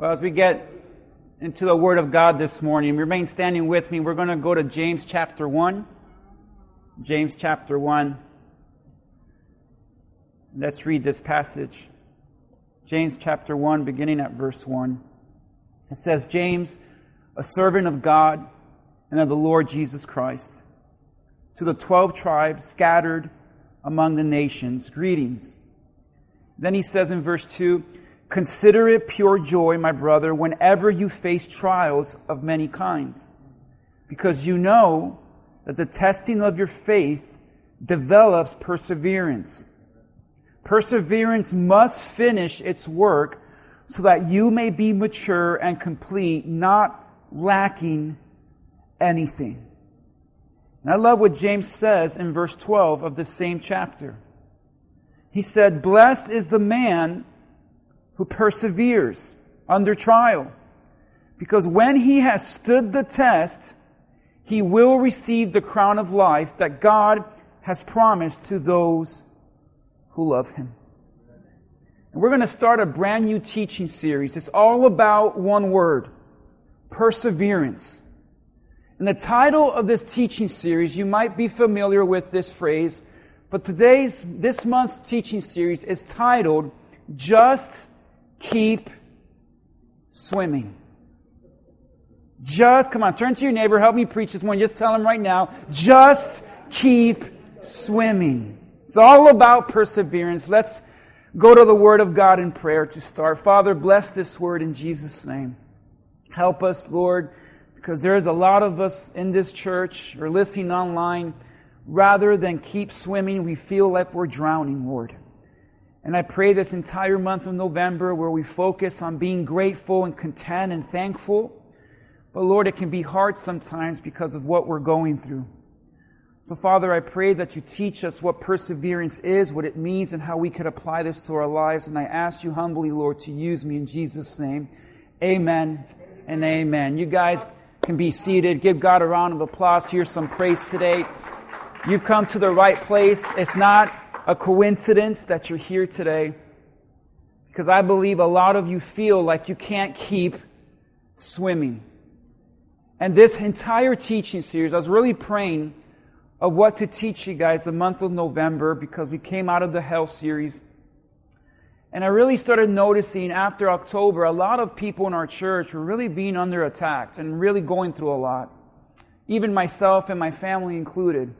Well, as we get into the Word of God this morning, remain standing with me. We're going to go to James chapter 1. James chapter 1. Let's read this passage. James chapter 1, beginning at verse 1. It says, James, a servant of God and of the Lord Jesus Christ, to the twelve tribes scattered among the nations, greetings. Then he says in verse 2, Consider it pure joy, my brother, whenever you face trials of many kinds, because you know that the testing of your faith develops perseverance. Perseverance must finish its work so that you may be mature and complete, not lacking anything. And I love what James says in verse 12 of the same chapter. He said, Blessed is the man who perseveres under trial. Because when he has stood the test, he will receive the crown of life that God has promised to those who love him. And we're going to start a brand new teaching series. It's all about one word perseverance. And the title of this teaching series, you might be familiar with this phrase, but today's, this month's teaching series is titled Just keep swimming. Just, come on, turn to your neighbor, help me preach this morning. Just tell him right now, just keep swimming. It's all about perseverance. Let's go to the Word of God in prayer to start. Father, bless this Word in Jesus' name. Help us, Lord, because there is a lot of us in this church or listening online. Rather than keep swimming, we feel like we're drowning, Lord. And I pray this entire month of November where we focus on being grateful and content and thankful. But Lord, it can be hard sometimes because of what we're going through. So, Father, I pray that you teach us what perseverance is, what it means, and how we could apply this to our lives. And I ask you humbly, Lord, to use me in Jesus' name. Amen and amen. You guys can be seated. Give God a round of applause. Here's some praise today. You've come to the right place. It's not a coincidence that you're here today because I believe a lot of you feel like you can't keep swimming. And this entire teaching series, I was really praying of what to teach you guys the month of November because we came out of the hell series. And I really started noticing after October, a lot of people in our church were really being under attack and really going through a lot. Even myself and my family included.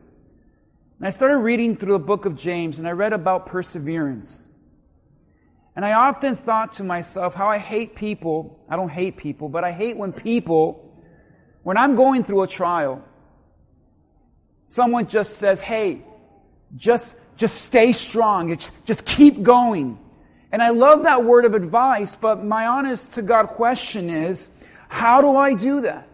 And I started reading through the book of James and I read about perseverance. And I often thought to myself how I hate people. I don't hate people, but I hate when people, when I'm going through a trial, someone just says, hey, just, just stay strong. Just keep going. And I love that word of advice, but my honest to God question is, how do I do that?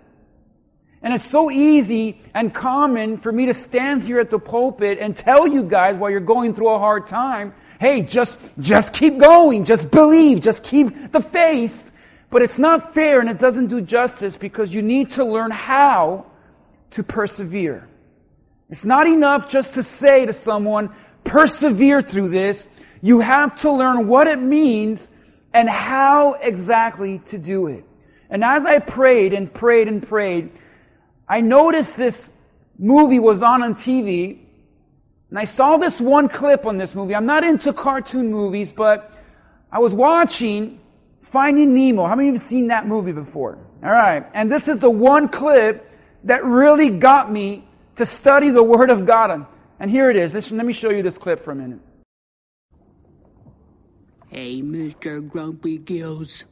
And it's so easy and common for me to stand here at the pulpit and tell you guys while you're going through a hard time, hey, just, just keep going, just believe, just keep the faith. But it's not fair and it doesn't do justice because you need to learn how to persevere. It's not enough just to say to someone, persevere through this. You have to learn what it means and how exactly to do it. And as I prayed and prayed and prayed, I noticed this movie was on on TV, and I saw this one clip on this movie. I'm not into cartoon movies, but I was watching Finding Nemo. How many of you have seen that movie before? All right. And this is the one clip that really got me to study the Word of God. And here it is. Let me show you this clip for a minute. Hey, Mr. Grumpy Gills.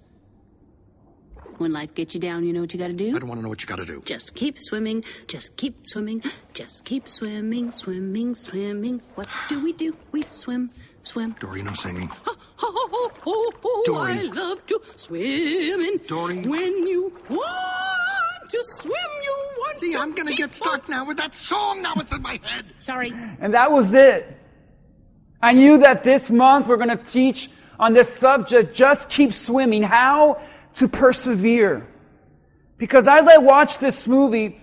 When life gets you down, you know what you gotta do? I don't want to know what you got to do. Just keep swimming, just keep swimming, just keep swimming, swimming, swimming. What do we do? We swim, swim. Dory, no singing. Oh, oh, oh, oh, Dory. I love to swim in. Dory. When you want to swim, you want See, to I'm going to get stuck now with that song. Now it's in my head. Sorry. And that was it. I knew that this month we're going to teach on this subject, just keep swimming, how to persevere. Because as I watched this movie,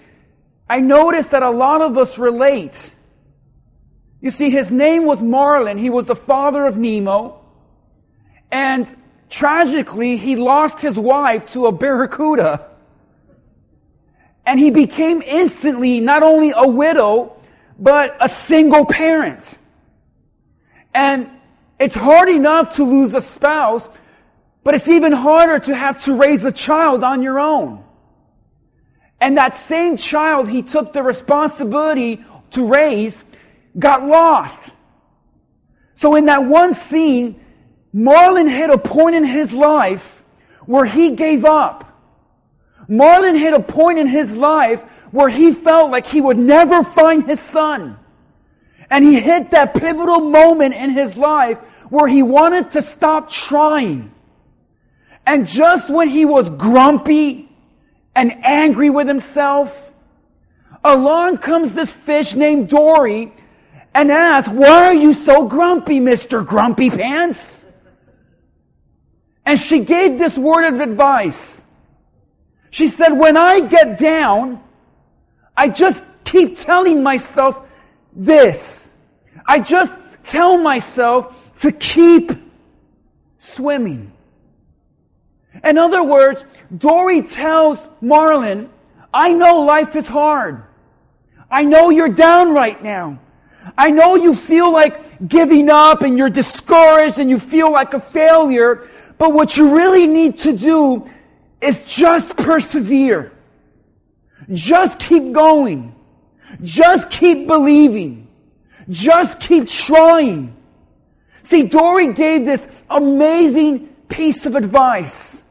I noticed that a lot of us relate. You see, his name was Marlin. He was the father of Nemo. And tragically, he lost his wife to a barracuda. And he became instantly not only a widow, but a single parent. And it's hard enough to lose a spouse, but it's even harder to have to raise a child on your own. And that same child he took the responsibility to raise got lost. So in that one scene, Marlin hit a point in his life where he gave up. Marlin hit a point in his life where he felt like he would never find his son. And he hit that pivotal moment in his life where he wanted to stop trying. And just when he was grumpy and angry with himself, along comes this fish named Dory and asks, why are you so grumpy, Mr. Grumpy Pants? And she gave this word of advice. She said, when I get down, I just keep telling myself this. I just tell myself to keep swimming. In other words, Dory tells Marlin, I know life is hard. I know you're down right now. I know you feel like giving up and you're discouraged and you feel like a failure, but what you really need to do is just persevere. Just keep going. Just keep believing. Just keep trying. See, Dory gave this amazing piece of advice.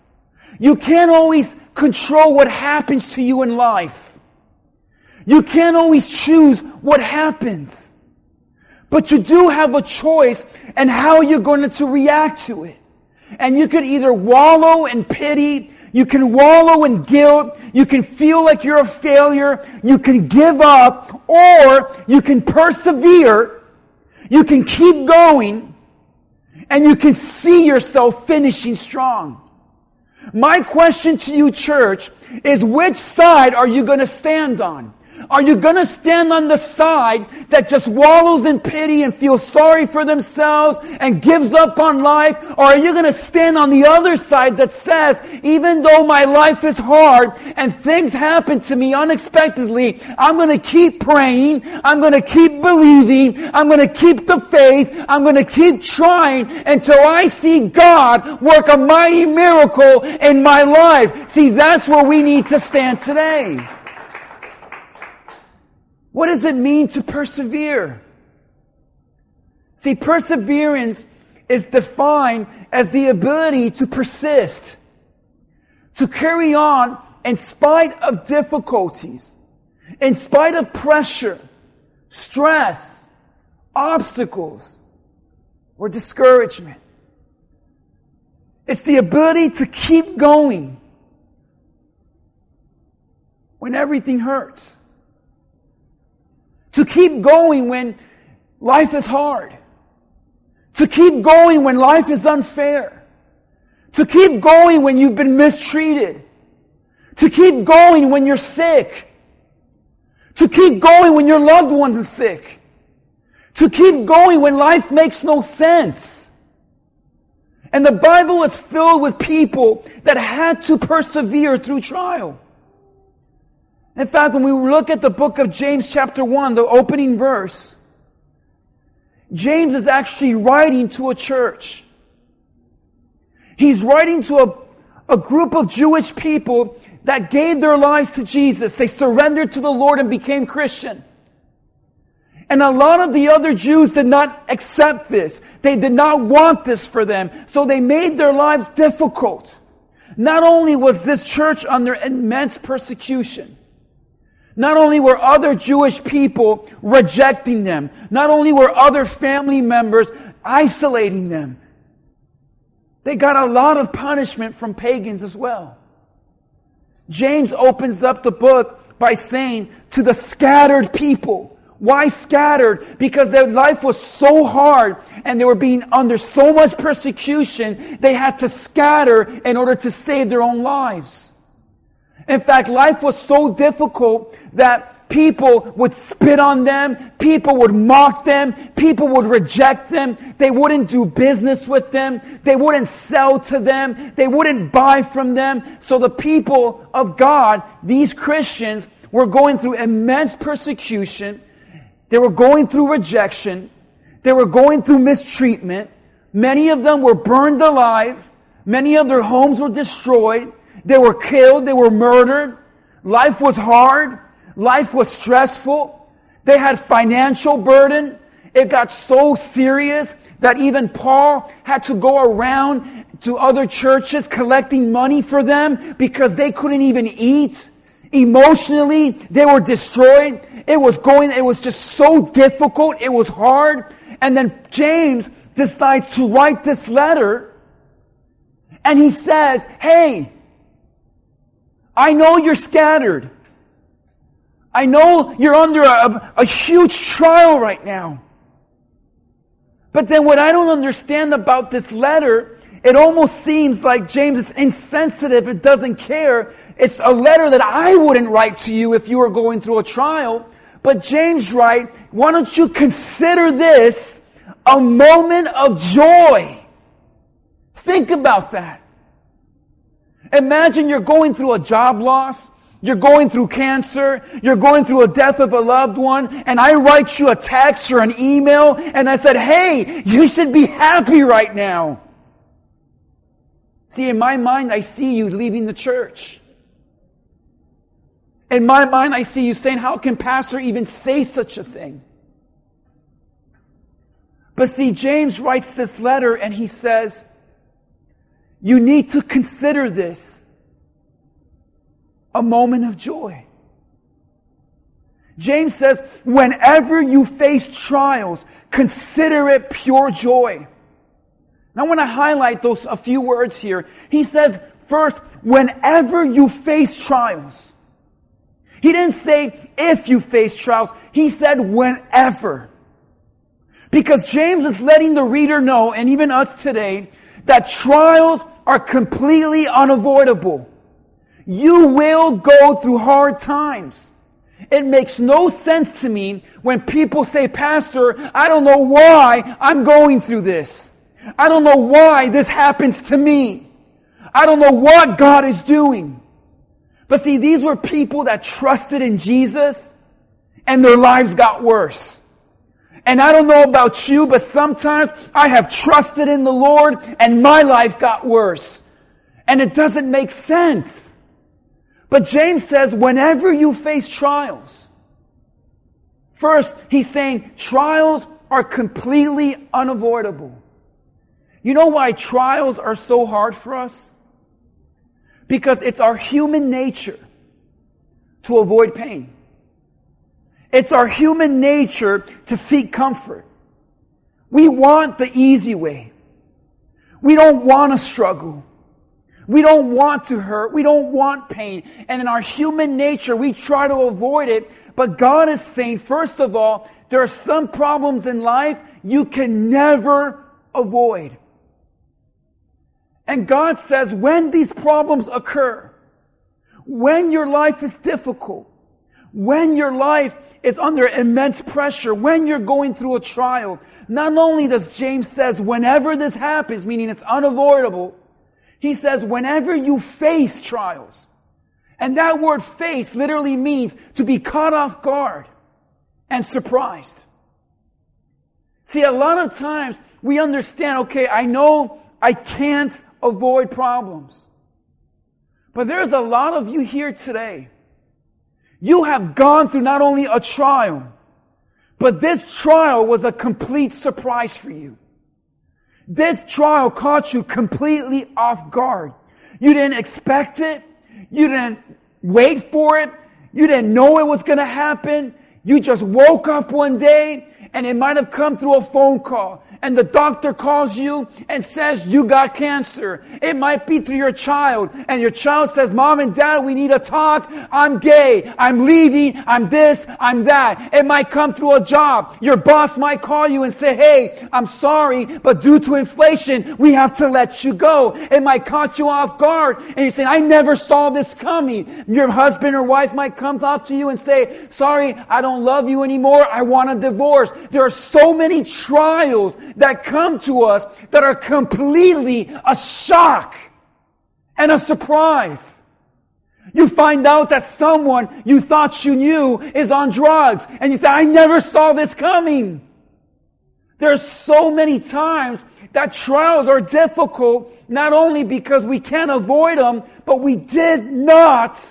You can't always control what happens to you in life. You can't always choose what happens. But you do have a choice and how you're going to react to it. And you could either wallow in pity, you can wallow in guilt, you can feel like you're a failure, you can give up, or you can persevere, you can keep going, and you can see yourself finishing strong. My question to you, church, is which side are you going to stand on? Are you going to stand on the side that just wallows in pity and feels sorry for themselves and gives up on life? Or are you going to stand on the other side that says, even though my life is hard and things happen to me unexpectedly, I'm going to keep praying. I'm going to keep believing. I'm going to keep the faith. I'm going to keep trying until I see God work a mighty miracle in my life. See, that's where we need to stand today. What does it mean to persevere? See, perseverance is defined as the ability to persist, to carry on in spite of difficulties, in spite of pressure, stress, obstacles, or discouragement. It's the ability to keep going when everything hurts to keep going when life is hard, to keep going when life is unfair, to keep going when you've been mistreated, to keep going when you're sick, to keep going when your loved ones are sick, to keep going when life makes no sense. And the Bible is filled with people that had to persevere through trial. In fact, when we look at the book of James, chapter 1, the opening verse, James is actually writing to a church. He's writing to a, a group of Jewish people that gave their lives to Jesus. They surrendered to the Lord and became Christian. And a lot of the other Jews did not accept this. They did not want this for them. So they made their lives difficult. Not only was this church under immense persecution, not only were other Jewish people rejecting them, not only were other family members isolating them, they got a lot of punishment from pagans as well. James opens up the book by saying to the scattered people, why scattered? Because their life was so hard and they were being under so much persecution, they had to scatter in order to save their own lives. In fact, life was so difficult that people would spit on them, people would mock them, people would reject them, they wouldn't do business with them, they wouldn't sell to them, they wouldn't buy from them. So the people of God, these Christians, were going through immense persecution, they were going through rejection, they were going through mistreatment. Many of them were burned alive, many of their homes were destroyed, they were killed, they were murdered. Life was hard. Life was stressful. They had financial burden. It got so serious that even Paul had to go around to other churches collecting money for them because they couldn't even eat. Emotionally, they were destroyed. It was going, it was just so difficult. It was hard. And then James decides to write this letter and he says, Hey, I know you're scattered. I know you're under a, a, huge trial right now. But then what I don't understand about this letter, it almost seems like James is insensitive. It doesn't care. It's a letter that I wouldn't write to you if you were going through a trial. But James writes, why don't you consider this a moment of joy? Think about that. Imagine you're going through a job loss. You're going through cancer. You're going through a death of a loved one. And I write you a text or an email and I said, Hey, you should be happy right now. See, in my mind, I see you leaving the church. In my mind, I see you saying, How can pastor even say such a thing? But see, James writes this letter and he says, You need to consider this a moment of joy. James says, whenever you face trials, consider it pure joy. Now I want to highlight those a few words here. He says, first, whenever you face trials. He didn't say if you face trials. He said whenever. Because James is letting the reader know, and even us today, that trials are completely unavoidable. You will go through hard times. It makes no sense to me when people say, Pastor, I don't know why I'm going through this. I don't know why this happens to me. I don't know what God is doing. But see, these were people that trusted in Jesus and their lives got worse. And I don't know about you, but sometimes I have trusted in the Lord and my life got worse. And it doesn't make sense. But James says, whenever you face trials, first, he's saying trials are completely unavoidable. You know why trials are so hard for us? Because it's our human nature to avoid pain. It's our human nature to seek comfort. We want the easy way. We don't want to struggle. We don't want to hurt. We don't want pain. And in our human nature, we try to avoid it. But God is saying, first of all, there are some problems in life you can never avoid. And God says, when these problems occur, when your life is difficult, when your life is under immense pressure, when you're going through a trial, not only does James says, whenever this happens, meaning it's unavoidable, he says, whenever you face trials, and that word face literally means to be caught off guard and surprised. See, a lot of times we understand, okay, I know I can't avoid problems. But there's a lot of you here today. You have gone through not only a trial, but this trial was a complete surprise for you. This trial caught you completely off guard. You didn't expect it. You didn't wait for it. You didn't know it was going to happen. You just woke up one day And it might have come through a phone call and the doctor calls you and says you got cancer. It might be through your child and your child says, mom and dad, we need to talk. I'm gay. I'm leaving. I'm this. I'm that. It might come through a job. Your boss might call you and say, hey, I'm sorry, but due to inflation, we have to let you go. It might catch you off guard and you're saying, I never saw this coming. Your husband or wife might come up to you and say, sorry, I don't love you anymore. I want a divorce. There are so many trials that come to us that are completely a shock and a surprise. You find out that someone you thought you knew is on drugs and you thought, I never saw this coming. There's so many times that trials are difficult, not only because we can't avoid them, but we did not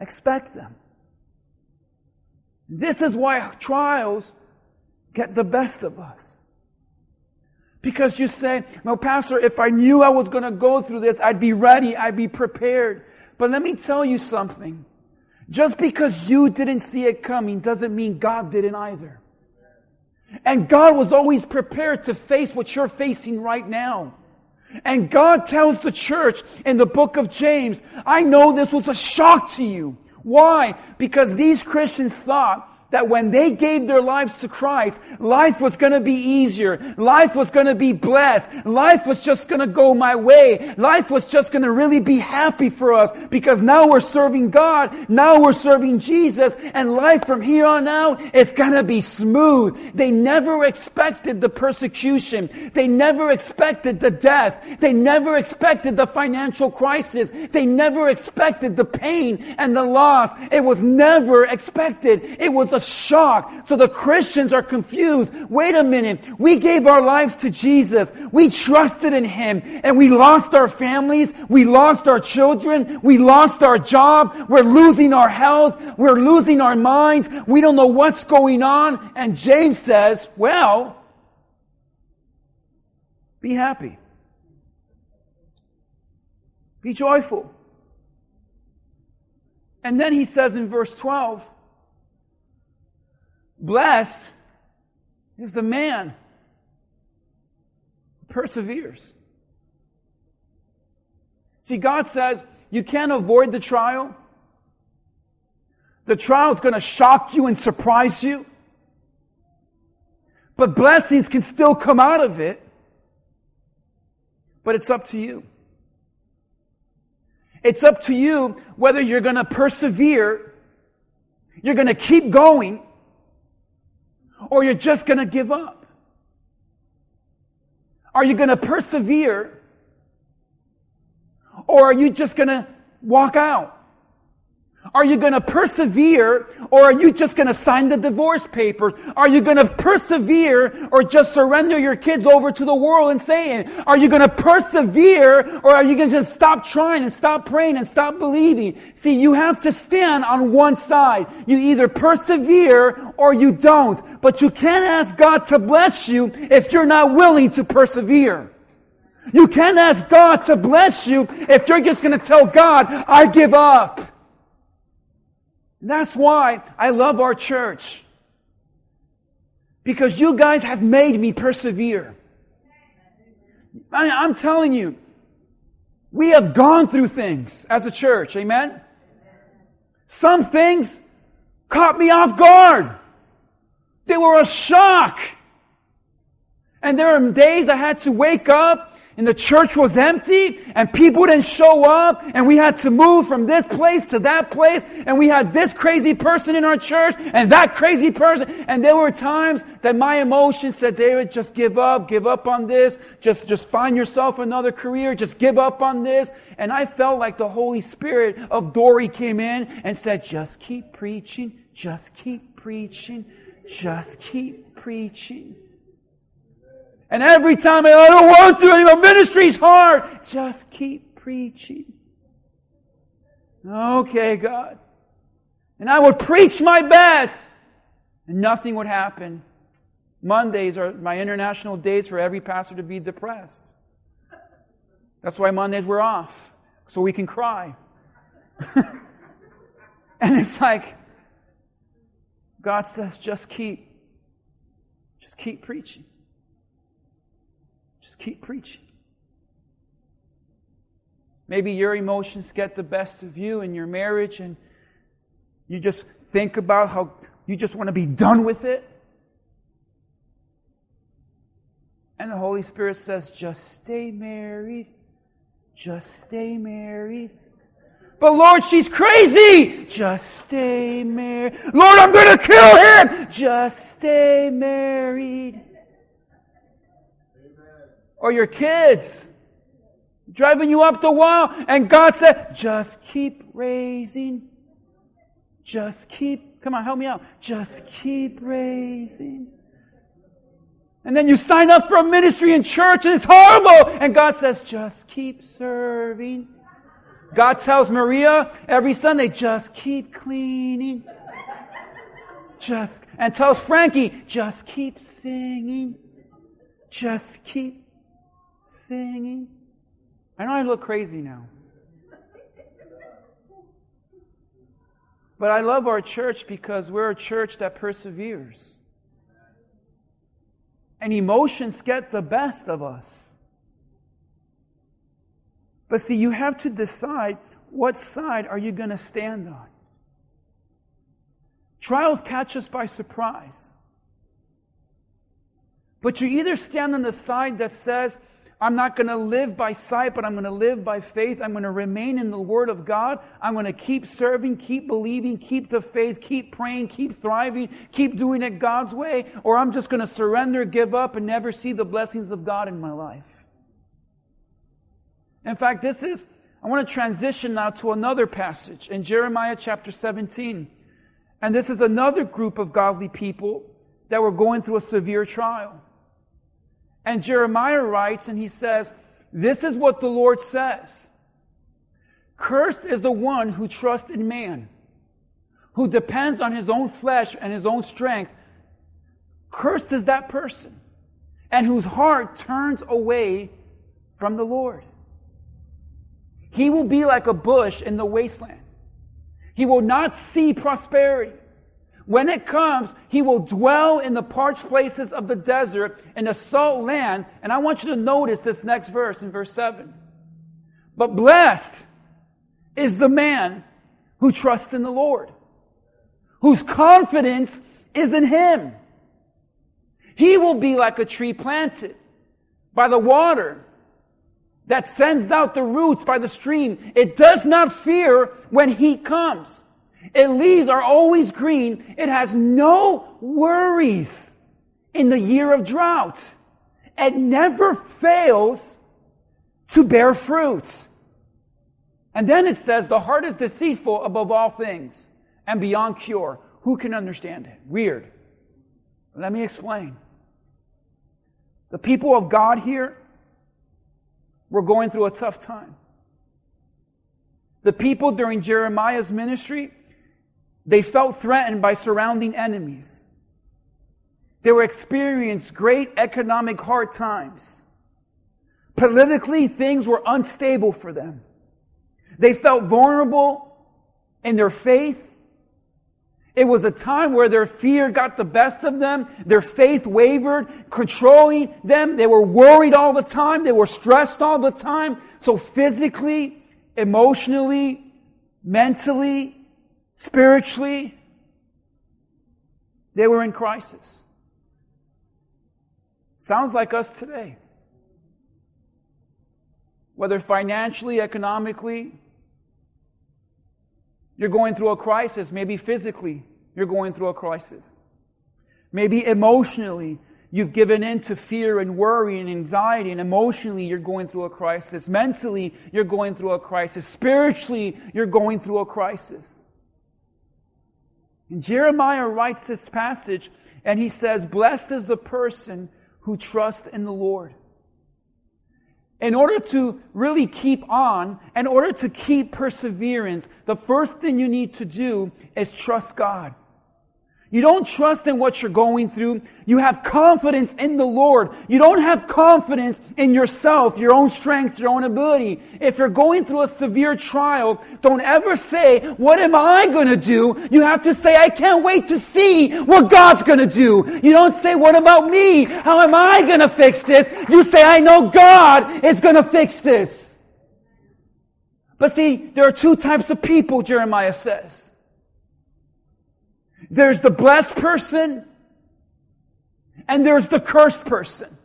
expect them. This is why trials get the best of us. Because you say, well, Pastor, if I knew I was going to go through this, I'd be ready, I'd be prepared. But let me tell you something. Just because you didn't see it coming doesn't mean God didn't either. And God was always prepared to face what you're facing right now. And God tells the church in the book of James, I know this was a shock to you. Why? Because these Christians thought that when they gave their lives to Christ, life was going to be easier. Life was going to be blessed. Life was just going to go my way. Life was just going to really be happy for us because now we're serving God. Now we're serving Jesus and life from here on out is going to be smooth. They never expected the persecution. They never expected the death. They never expected the financial crisis. They never expected the pain and the loss. It was never expected. It was a shock. So the Christians are confused. Wait a minute. We gave our lives to Jesus. We trusted in Him and we lost our families. We lost our children. We lost our job. We're losing our health. We're losing our minds. We don't know what's going on. And James says, well, be happy. Be joyful. And then he says in verse 12, Blessed is the man who perseveres. See, God says you can't avoid the trial. The trial is going to shock you and surprise you. But blessings can still come out of it. But it's up to you. It's up to you whether you're going to persevere, you're going to keep going, or you're just going to give up? Are you going to persevere? Or are you just going to walk out? Are you going to persevere or are you just going to sign the divorce papers? Are you going to persevere or just surrender your kids over to the world and saying, are you going to persevere or are you going to just stop trying and stop praying and stop believing? See, you have to stand on one side. You either persevere or you don't, but you can't ask God to bless you if you're not willing to persevere. You can't ask God to bless you if you're just going to tell God, I give up. That's why I love our church. Because you guys have made me persevere. I I'm telling you, we have gone through things as a church. Amen? Some things caught me off guard. They were a shock. And there are days I had to wake up and the church was empty and people didn't show up and we had to move from this place to that place and we had this crazy person in our church and that crazy person. And there were times that my emotions said david just give up give up on this. Just just find yourself another career. Just give up on this. And i felt like the holy spirit of dory came in and said just keep preaching just keep preaching just keep preaching and every time I, don't want to anymore, ministry's hard. Just keep preaching. Okay, God. And I would preach my best, and nothing would happen. Mondays are my international dates for every pastor to be depressed. That's why Mondays we're off, so we can cry. and it's like, God says, just keep Just keep preaching. Just keep preaching. Maybe your emotions get the best of you in your marriage and you just think about how you just want to be done with it. And the Holy Spirit says, just stay married. Just stay married. But Lord, she's crazy. Just stay married. Lord, I'm going to kill him. Just stay married. Or your kids driving you up the wall. And God said, just keep raising. Just keep, come on, help me out. Just keep raising. And then you sign up for a ministry in church and it's horrible. And God says, just keep serving. God tells Maria every Sunday, just keep cleaning. Just, and tells Frankie, just keep singing. Just keep singing. I know I look crazy now. But I love our church because we're a church that perseveres. And emotions get the best of us. But see, you have to decide what side are you going to stand on. Trials catch us by surprise. But you either stand on the side that says, I'm not going to live by sight, but I'm going to live by faith. I'm going to remain in the Word of God. I'm going to keep serving, keep believing, keep the faith, keep praying, keep thriving, keep doing it God's way. Or I'm just going to surrender, give up, and never see the blessings of God in my life. In fact, this is, I want to transition now to another passage in Jeremiah chapter 17. And this is another group of godly people that were going through a severe trial. And Jeremiah writes and he says, This is what the Lord says. Cursed is the one who trusts in man, who depends on his own flesh and his own strength. Cursed is that person, and whose heart turns away from the Lord. He will be like a bush in the wasteland. He will not see prosperity. When it comes, he will dwell in the parched places of the desert in the salt land. And I want you to notice this next verse in verse 7. But blessed is the man who trusts in the Lord, whose confidence is in him. He will be like a tree planted by the water that sends out the roots by the stream. It does not fear when heat comes its leaves are always green. It has no worries in the year of drought. It never fails to bear fruit. And then it says, the heart is deceitful above all things and beyond cure. Who can understand it? Weird. Let me explain. The people of God here were going through a tough time. The people during Jeremiah's ministry they felt threatened by surrounding enemies. They were experiencing great economic hard times. Politically, things were unstable for them. They felt vulnerable in their faith. It was a time where their fear got the best of them. Their faith wavered, controlling them. They were worried all the time. They were stressed all the time. So physically, emotionally, mentally, Spiritually, they were in crisis. Sounds like us today. Whether financially, economically, you're going through a crisis. Maybe physically, you're going through a crisis. Maybe emotionally, you've given in to fear and worry and anxiety, and emotionally, you're going through a crisis. Mentally, you're going through a crisis. Spiritually, you're going through a crisis. Jeremiah writes this passage and he says, Blessed is the person who trusts in the Lord. In order to really keep on, in order to keep perseverance, the first thing you need to do is trust God. You don't trust in what you're going through. You have confidence in the Lord. You don't have confidence in yourself, your own strength, your own ability. If you're going through a severe trial, don't ever say, what am I going to do? You have to say, I can't wait to see what God's going to do. You don't say, what about me? How am I going to fix this? You say, I know God is going to fix this. But see, there are two types of people, Jeremiah says. There's the blessed person and there's the cursed person.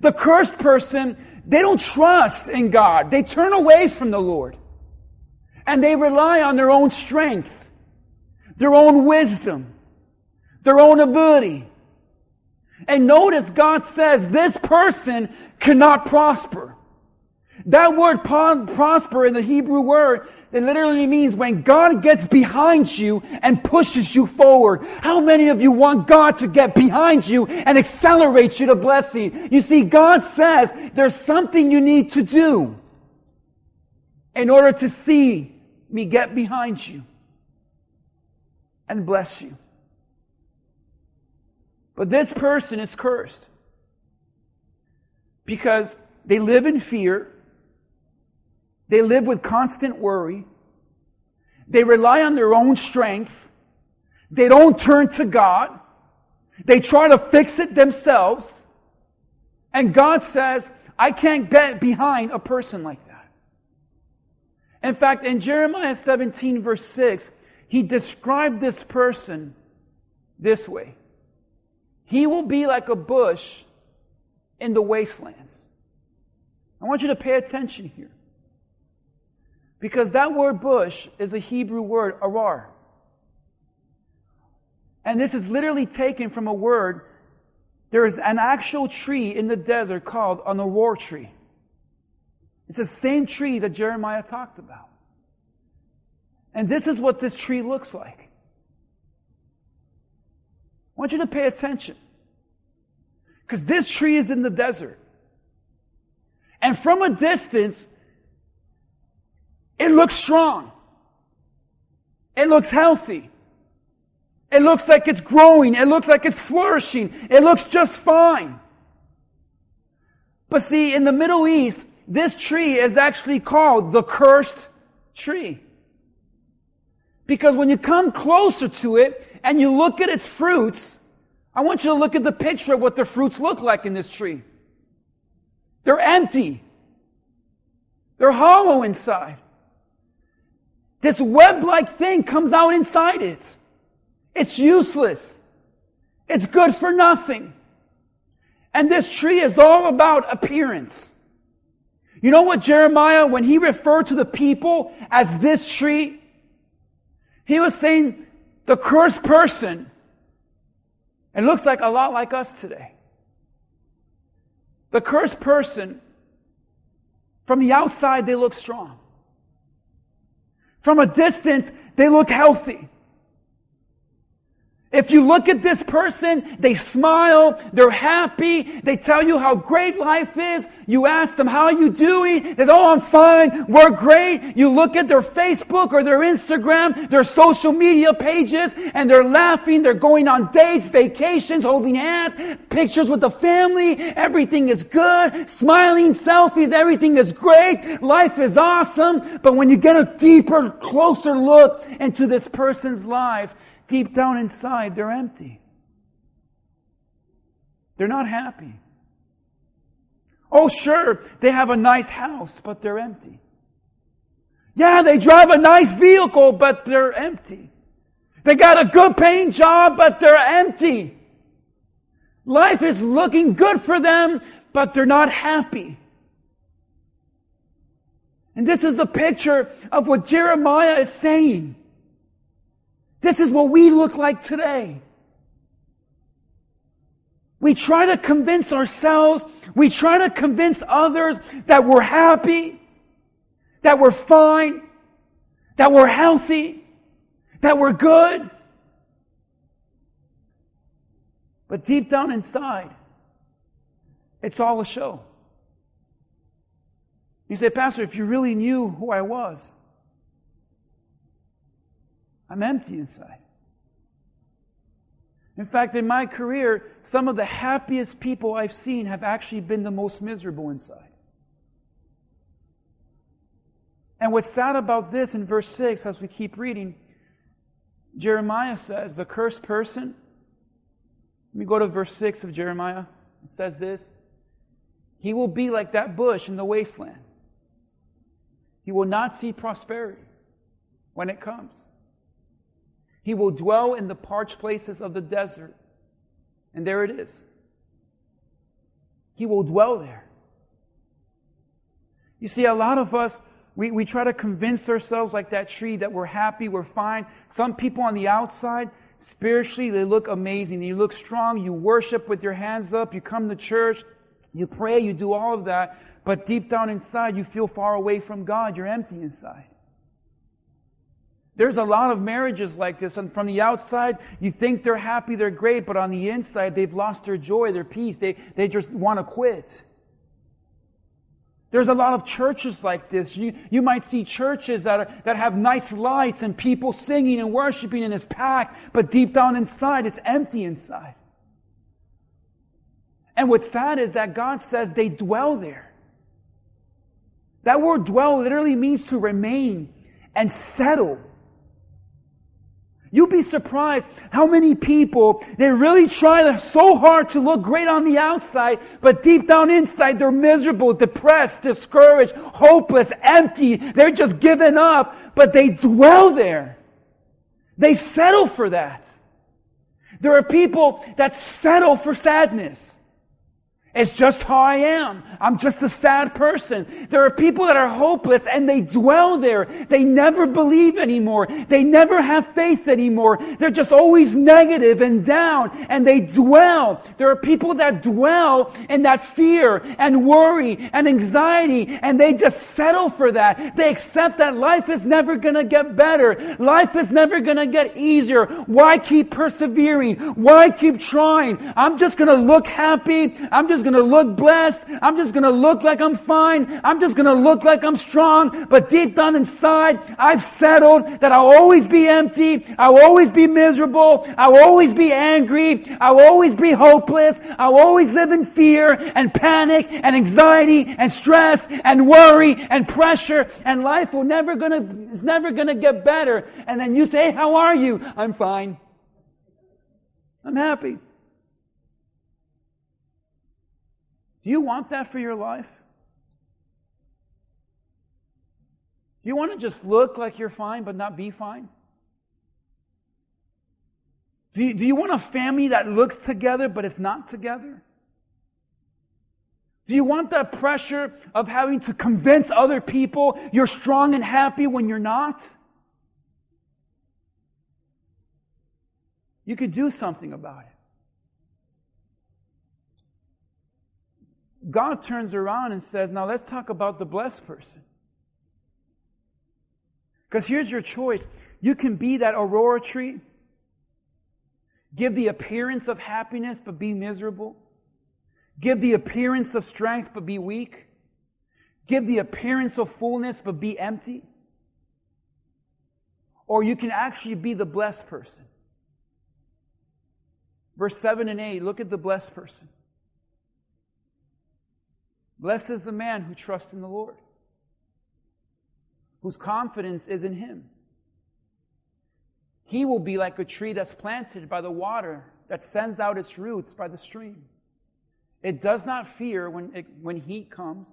The cursed person, they don't trust in God. They turn away from the Lord. And they rely on their own strength, their own wisdom, their own ability. And notice God says this person cannot prosper. That word prosper in the Hebrew word it literally means when God gets behind you and pushes you forward. How many of you want God to get behind you and accelerate you to blessing? You see, God says there's something you need to do in order to see me get behind you and bless you. But this person is cursed because they live in fear they live with constant worry. They rely on their own strength. They don't turn to God. They try to fix it themselves. And God says, I can't get behind a person like that. In fact, in Jeremiah 17 verse 6, he described this person this way. He will be like a bush in the wastelands. I want you to pay attention here. Because that word bush is a Hebrew word, arar. And this is literally taken from a word. There is an actual tree in the desert called an arar tree. It's the same tree that Jeremiah talked about. And this is what this tree looks like. I want you to pay attention. Because this tree is in the desert. And from a distance, it looks strong. It looks healthy. It looks like it's growing. It looks like it's flourishing. It looks just fine. But see, in the Middle East, this tree is actually called the cursed tree. Because when you come closer to it and you look at its fruits, I want you to look at the picture of what the fruits look like in this tree. They're empty. They're hollow inside. This web like thing comes out inside it. It's useless. It's good for nothing. And this tree is all about appearance. You know what Jeremiah, when he referred to the people as this tree, he was saying the cursed person. It looks like a lot like us today. The cursed person, from the outside, they look strong. From a distance, they look healthy. If you look at this person, they smile, they're happy, they tell you how great life is. You ask them, how are you doing? They say, oh, I'm fine, we're great. You look at their Facebook or their Instagram, their social media pages, and they're laughing, they're going on dates, vacations, holding hands, pictures with the family, everything is good, smiling selfies, everything is great, life is awesome. But when you get a deeper, closer look into this person's life, deep down inside, they're empty. They're not happy. Oh, sure, they have a nice house, but they're empty. Yeah, they drive a nice vehicle, but they're empty. They got a good paying job, but they're empty. Life is looking good for them, but they're not happy. And this is the picture of what Jeremiah is saying. This is what we look like today. We try to convince ourselves, we try to convince others that we're happy, that we're fine, that we're healthy, that we're good. But deep down inside, it's all a show. You say, Pastor, if you really knew who I was, I'm empty inside. In fact, in my career, some of the happiest people I've seen have actually been the most miserable inside. And what's sad about this in verse 6, as we keep reading, Jeremiah says, the cursed person, let me go to verse 6 of Jeremiah. It says this He will be like that bush in the wasteland. He will not see prosperity when it comes. He will dwell in the parched places of the desert. And there it is. He will dwell there. You see, a lot of us, we, we try to convince ourselves, like that tree, that we're happy, we're fine. Some people on the outside, spiritually, they look amazing. You look strong. You worship with your hands up. You come to church. You pray. You do all of that. But deep down inside, you feel far away from God. You're empty inside. There's a lot of marriages like this, and from the outside, you think they're happy, they're great, but on the inside, they've lost their joy, their peace. They, they just want to quit. There's a lot of churches like this. You, you might see churches that, are, that have nice lights and people singing and worshiping and it's packed, but deep down inside, it's empty inside. And what's sad is that God says they dwell there. That word dwell literally means to remain and settle. You'd be surprised how many people, they really try so hard to look great on the outside, but deep down inside, they're miserable, depressed, discouraged, hopeless, empty. They're just giving up, but they dwell there. They settle for that. There are people that settle for sadness. It's just how I am. I'm just a sad person. There are people that are hopeless and they dwell there. They never believe anymore. They never have faith anymore. They're just always negative and down and they dwell. There are people that dwell in that fear and worry and anxiety and they just settle for that. They accept that life is never gonna get better. Life is never gonna get easier. Why keep persevering? Why keep trying? I'm just gonna look happy. I'm just going to look blessed. I'm just going to look like I'm fine. I'm just going to look like I'm strong. But deep down inside, I've settled that I'll always be empty. I'll always be miserable. I'll always be angry. I'll always be hopeless. I'll always live in fear and panic and anxiety and stress and worry and pressure. And life will never gonna, is never gonna get better. And then you say, how are you? I'm fine. I'm happy. Do you want that for your life? Do you want to just look like you're fine but not be fine? Do you, do you want a family that looks together but it's not together? Do you want that pressure of having to convince other people you're strong and happy when you're not? You could do something about it. God turns around and says, Now let's talk about the blessed person. Because here's your choice you can be that aurora tree, give the appearance of happiness, but be miserable, give the appearance of strength, but be weak, give the appearance of fullness, but be empty. Or you can actually be the blessed person. Verse 7 and 8, look at the blessed person. Blessed is the man who trusts in the Lord, whose confidence is in him. He will be like a tree that's planted by the water that sends out its roots by the stream. It does not fear when, it, when heat comes.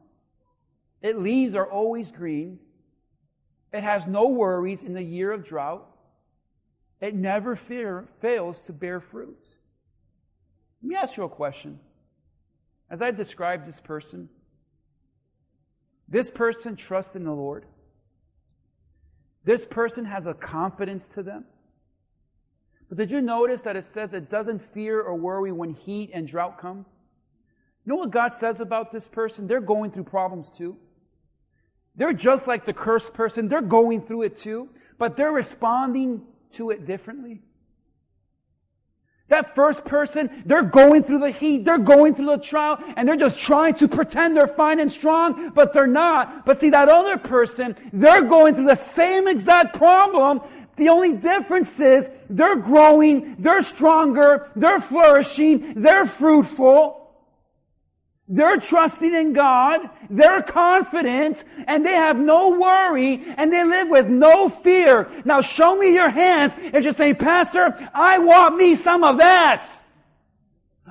Its leaves are always green. It has no worries in the year of drought. It never fear, fails to bear fruit. Let me ask you a question. As I described this person, this person trusts in the Lord. This person has a confidence to them. But did you notice that it says it doesn't fear or worry when heat and drought come? You know what God says about this person? They're going through problems too. They're just like the cursed person. They're going through it too, but they're responding to it differently. That first person, they're going through the heat, they're going through the trial, and they're just trying to pretend they're fine and strong, but they're not. But see, that other person, they're going through the same exact problem, The only difference is they're growing, they're stronger, they're flourishing, they're fruitful. They're trusting in God, they're confident, and they have no worry, and they live with no fear. Now show me your hands and just say, Pastor, I want me some of that.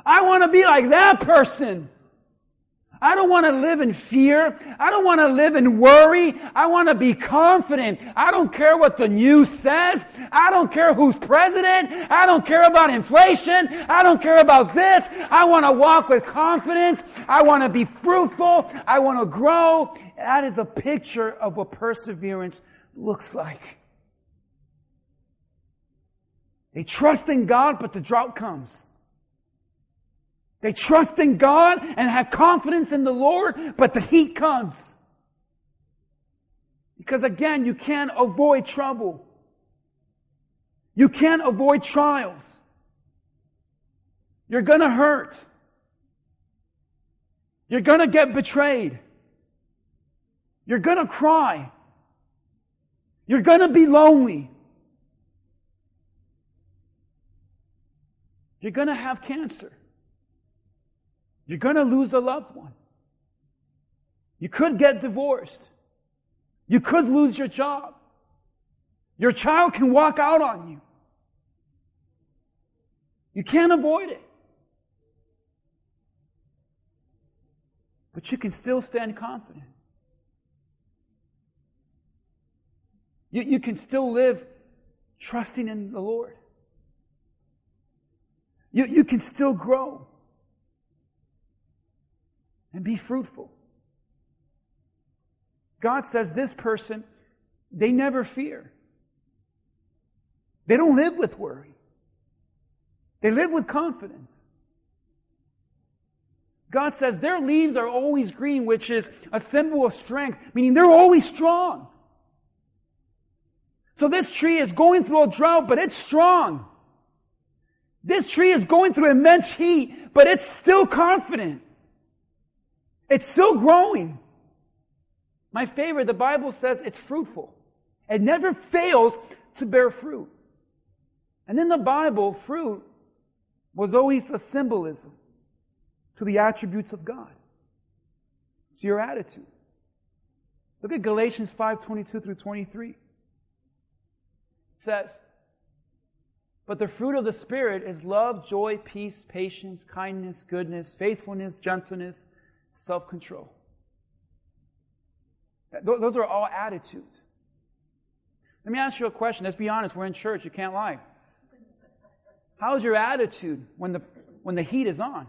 I want to be like that person. I don't want to live in fear. I don't want to live in worry. I want to be confident. I don't care what the news says. I don't care who's president. I don't care about inflation. I don't care about this. I want to walk with confidence. I want to be fruitful. I want to grow. That is a picture of what perseverance looks like. They trust in God, but the drought comes. They trust in God and have confidence in the Lord, but the heat comes. Because again, you can't avoid trouble. You can't avoid trials. You're gonna hurt. You're gonna get betrayed. You're gonna cry. You're gonna be lonely. You're gonna have cancer. You're going to lose a loved one. You could get divorced. You could lose your job. Your child can walk out on you. You can't avoid it. But you can still stand confident. You, you can still live trusting in the Lord. You, you can still grow and be fruitful. God says this person, they never fear. They don't live with worry. They live with confidence. God says their leaves are always green, which is a symbol of strength, meaning they're always strong. So this tree is going through a drought, but it's strong. This tree is going through immense heat, but it's still confident. It's still growing. My favorite, the Bible says it's fruitful. It never fails to bear fruit. And in the Bible, fruit was always a symbolism to the attributes of God. It's your attitude. Look at Galatians 5 22 through 23. It says, But the fruit of the Spirit is love, joy, peace, patience, kindness, goodness, faithfulness, gentleness self control. Those are all attitudes. Let me ask you a question. Let's be honest. We're in church. You can't lie. How's your attitude when the, when the heat is on?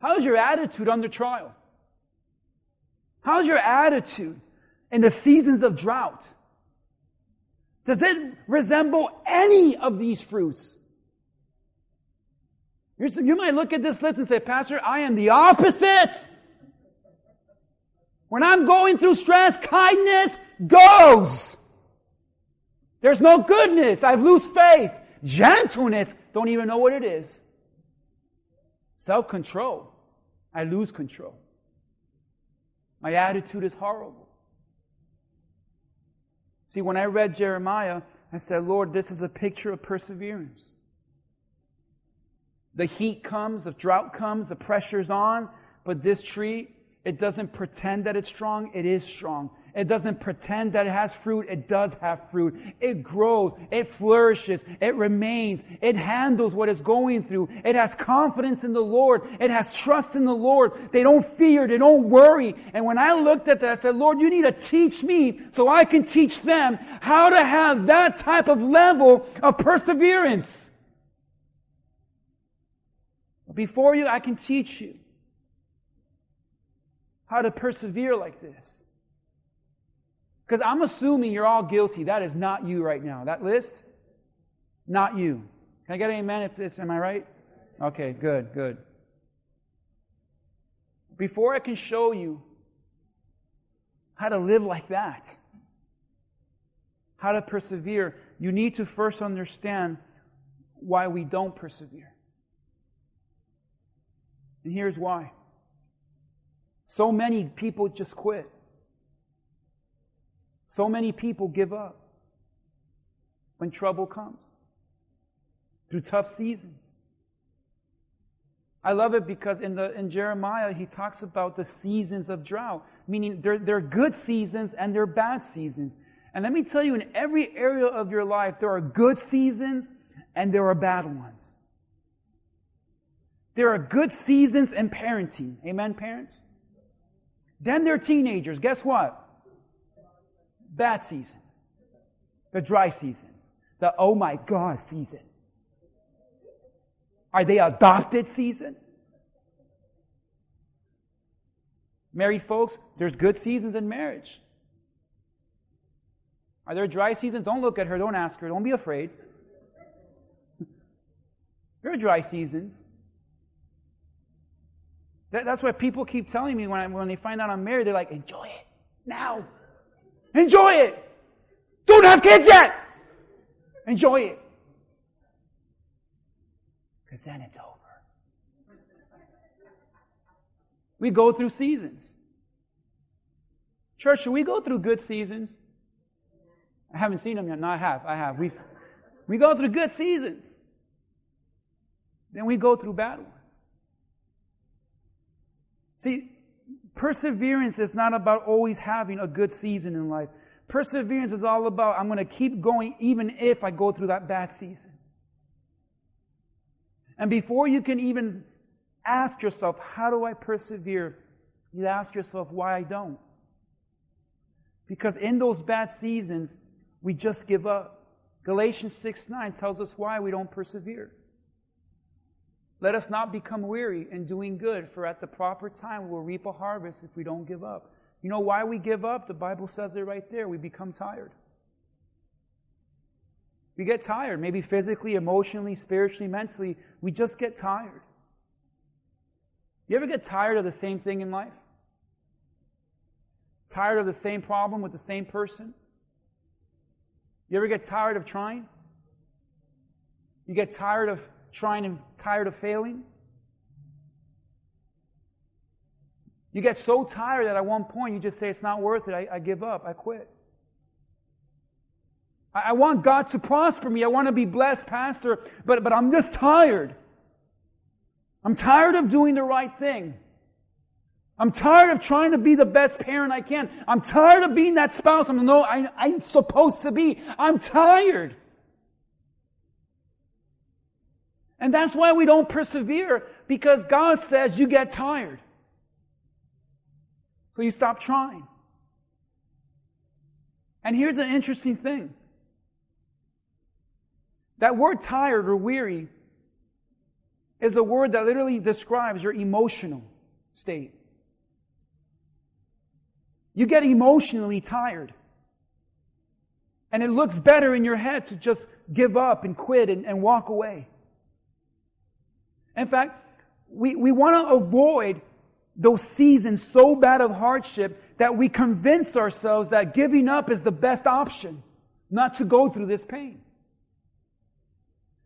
How's your attitude under trial? How's your attitude in the seasons of drought? Does it resemble any of these fruits? You might look at this list and say, Pastor, I am the opposite. When I'm going through stress, kindness goes. There's no goodness. I've lose faith. Gentleness, don't even know what it is. Self control, I lose control. My attitude is horrible. See, when I read Jeremiah, I said, Lord, this is a picture of perseverance. The heat comes, the drought comes, the pressure's on, but this tree, it doesn't pretend that it's strong, it is strong. It doesn't pretend that it has fruit, it does have fruit. It grows, it flourishes, it remains, it handles what it's going through. It has confidence in the Lord, it has trust in the Lord. They don't fear, they don't worry. And when I looked at that, I said, Lord, you need to teach me so I can teach them how to have that type of level of perseverance. Before you, I can teach you how to persevere like this. Because I'm assuming you're all guilty. That is not you right now. That list, not you. Can I get an amen if this, am I right? Okay, good, good. Before I can show you how to live like that, how to persevere, you need to first understand why we don't persevere. And here's why. So many people just quit. So many people give up. when trouble comes, through tough seasons. I love it because in, the, in Jeremiah, he talks about the seasons of drought, meaning there, there are good seasons and there are bad seasons. And let me tell you, in every area of your life, there are good seasons and there are bad ones. There are good seasons in parenting. Amen, parents? Then there are teenagers. Guess what? Bad seasons. The dry seasons. The oh my God season. Are they adopted season? Married folks, there's good seasons in marriage. Are there dry seasons? Don't look at her, don't ask her, don't be afraid. there are dry seasons. That, that's why people keep telling me when, I, when they find out I'm married, they're like, enjoy it now. Enjoy it. Don't have kids yet. Enjoy it. Because then it's over. We go through seasons. Church, we go through good seasons? I haven't seen them yet. No, I have. I have. We we go through good seasons. Then we go through bad ones. See, perseverance is not about always having a good season in life. Perseverance is all about I'm going to keep going even if I go through that bad season. And before you can even ask yourself, how do I persevere? You ask yourself why I don't. Because in those bad seasons, we just give up. Galatians 6 9 tells us why we don't persevere. Let us not become weary in doing good, for at the proper time we'll reap a harvest if we don't give up. You know why we give up? The Bible says it right there. We become tired. We get tired, maybe physically, emotionally, spiritually, mentally. We just get tired. You ever get tired of the same thing in life? Tired of the same problem with the same person? You ever get tired of trying? You get tired of trying and tired of failing? You get so tired that at one point you just say, It's not worth it. I, I give up. I quit. I, I want God to prosper me. I want to be blessed, Pastor, but, but I'm just tired. I'm tired of doing the right thing. I'm tired of trying to be the best parent I can. I'm tired of being that spouse I'm, no, I, I'm supposed to be. I'm tired. And that's why we don't persevere because God says you get tired. So you stop trying. And here's an interesting thing that word tired or weary is a word that literally describes your emotional state. You get emotionally tired. And it looks better in your head to just give up and quit and, and walk away. In fact, we, we want to avoid those seasons so bad of hardship that we convince ourselves that giving up is the best option, not to go through this pain.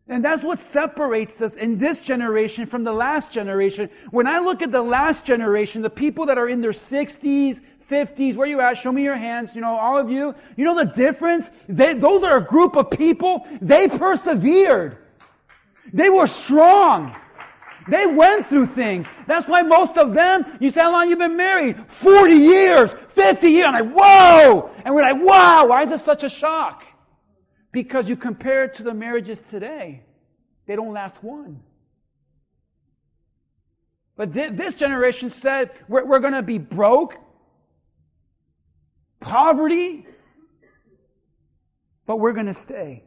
And that's what separates us in this generation from the last generation. When I look at the last generation, the people that are in their 60s, 50s, where you at? Show me your hands. You know, all of you. You know the difference? They, those are a group of people. They persevered. They were strong. They went through things. That's why most of them, you say, how long you been married? 40 years, 50 years. I'm like, whoa! And we're like, wow, why is this such a shock? Because you compare it to the marriages today, they don't last one. But th- this generation said, we're, we're going to be broke, poverty, but we're going to stay.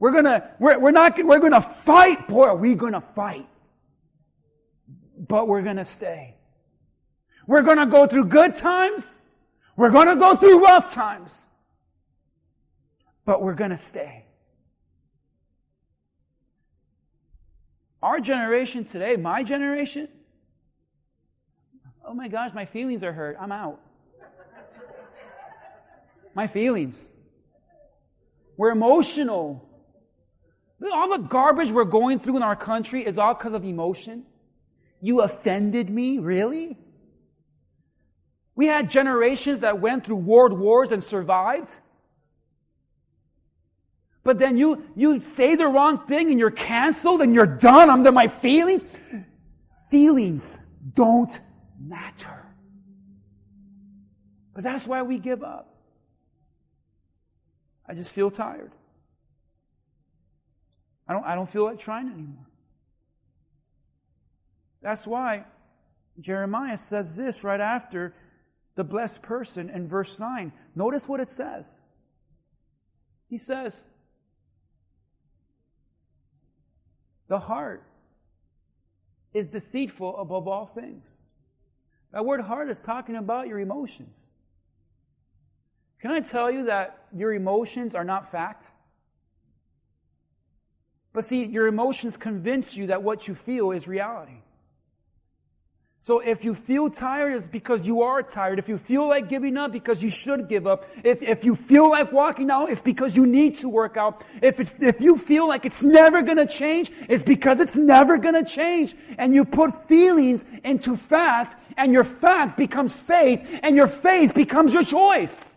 We're gonna, we're, we're not, we're gonna fight. Boy, are we gonna fight. But we're gonna stay. We're gonna go through good times. We're gonna go through rough times. But we're gonna stay. Our generation today, my generation, oh my gosh, my feelings are hurt. I'm out. My feelings. We're emotional. All the garbage we're going through in our country is all because of emotion. You offended me? Really? We had generations that went through world wars and survived. but then you, you say the wrong thing and you're canceled and you're done under my feelings. Feelings don't matter. But that's why we give up. I just feel tired. I don't, I don't feel like trying anymore. That's why Jeremiah says this right after the blessed person in verse 9. Notice what it says. He says, The heart is deceitful above all things. That word heart is talking about your emotions. Can I tell you that your emotions are not fact? But see, your emotions convince you that what you feel is reality. So if you feel tired, it's because you are tired. If you feel like giving up, because you should give up. If, if you feel like walking out, it's because you need to work out. If, if you feel like it's never gonna change, it's because it's never gonna change. And you put feelings into fact, and your fact becomes faith, and your faith becomes your choice.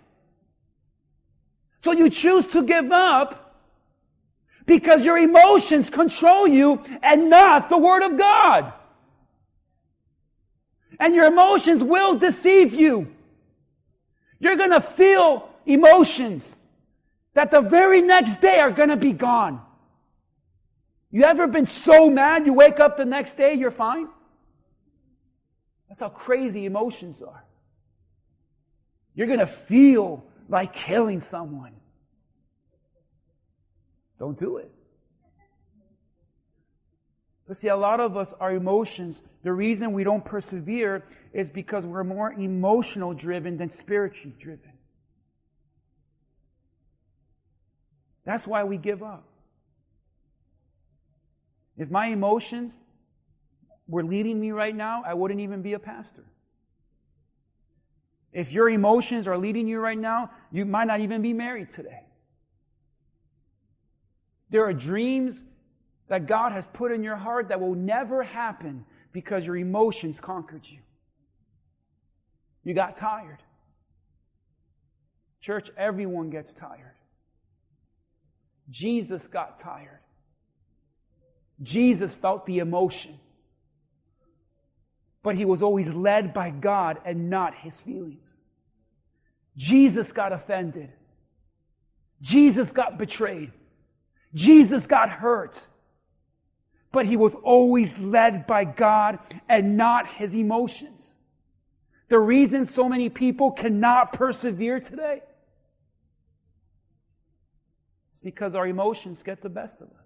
So you choose to give up because your emotions control you and not the Word of God. And your emotions will deceive you. You're going to feel emotions that the very next day are going to be gone. You ever been so mad you wake up the next day, you're fine? That's how crazy emotions are. You're going to feel like killing someone. Don't do it. But see, a lot of us, our emotions, the reason we don't persevere is because we're more emotional driven than spiritually driven. That's why we give up. If my emotions were leading me right now, I wouldn't even be a pastor. If your emotions are leading you right now, you might not even be married today. There are dreams that God has put in your heart that will never happen because your emotions conquered you. You got tired. Church, everyone gets tired. Jesus got tired. Jesus felt the emotion. But he was always led by God and not his feelings. Jesus got offended. Jesus got betrayed. Jesus got hurt but he was always led by God and not his emotions. The reason so many people cannot persevere today is because our emotions get the best of us.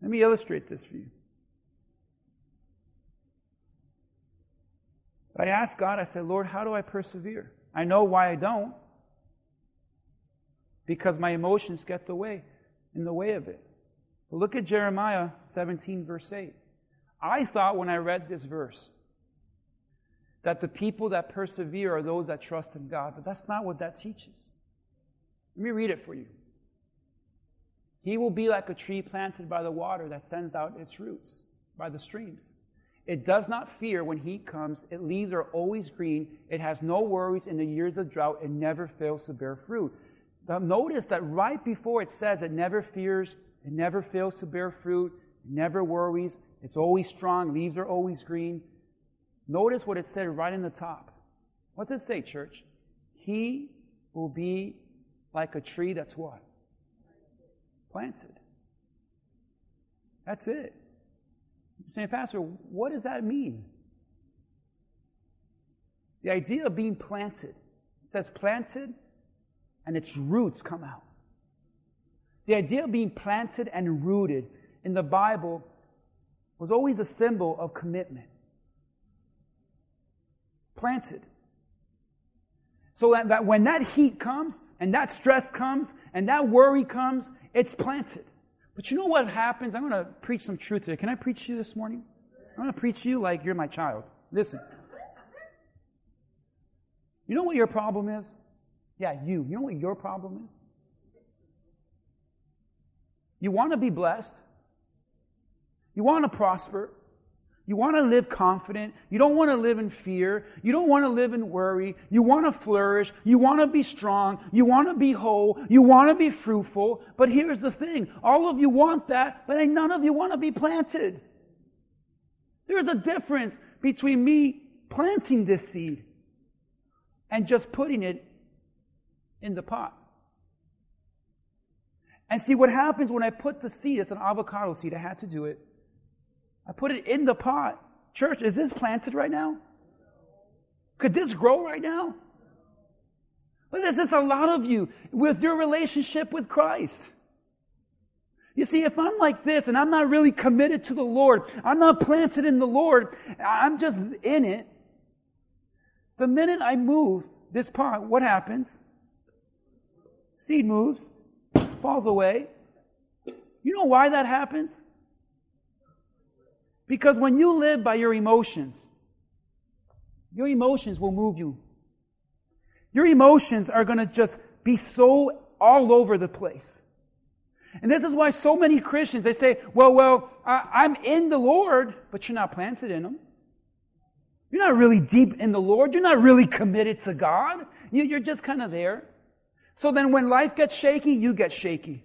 Let me illustrate this for you. I asked God, I said, Lord, how do I persevere? I know why I don't. Because my emotions get the way in the way of it. Look at Jeremiah 17, verse 8. I thought when I read this verse that the people that persevere are those that trust in God, but that's not what that teaches. Let me read it for you. He will be like a tree planted by the water that sends out its roots by the streams. It does not fear when heat comes. Its leaves are always green. It has no worries in the years of drought. It never fails to bear fruit. Notice that right before it says it never fears it never fails to bear fruit, it never worries, it's always strong, leaves are always green. Notice what it said right in the top. What's it say, church? He will be like a tree that's what? Planted. That's it. You're saying, Pastor, what does that mean? The idea of being planted. It says planted, and its roots come out. The idea of being planted and rooted in the Bible was always a symbol of commitment. Planted. So that, that when that heat comes, and that stress comes, and that worry comes, it's planted. But you know what happens? I'm going to preach some truth today. Can I preach to you this morning? I'm going to preach to you like you're my child. Listen. You know what your problem is? Yeah, you. You know what your problem is? You want to be blessed. You want to prosper. You want to live confident. You don't want to live in fear. You don't want to live in worry. You want to flourish. You want to be strong. You want to be whole. You want to be fruitful. But here's the thing. All of you want that, but none of you want to be planted. There's a difference between me planting this seed and just putting it in the pot. And see what happens when I put the seed, it's an avocado seed, I had to do it. I put it in the pot. Church, is this planted right now? Could this grow right now? But this is a lot of you with your relationship with Christ. You see, if I'm like this and I'm not really committed to the Lord, I'm not planted in the Lord, I'm just in it. The minute I move this pot, what happens? Seed moves, falls away. You know why that happens? Because when you live by your emotions, your emotions will move you. Your emotions are going to just be so all over the place. And this is why so many Christians, they say, well, well, I'm in the Lord, but you're not planted in Him. You're not really deep in the Lord. You're not really committed to God. You're just kind of there. So then when life gets shaky, you get shaky.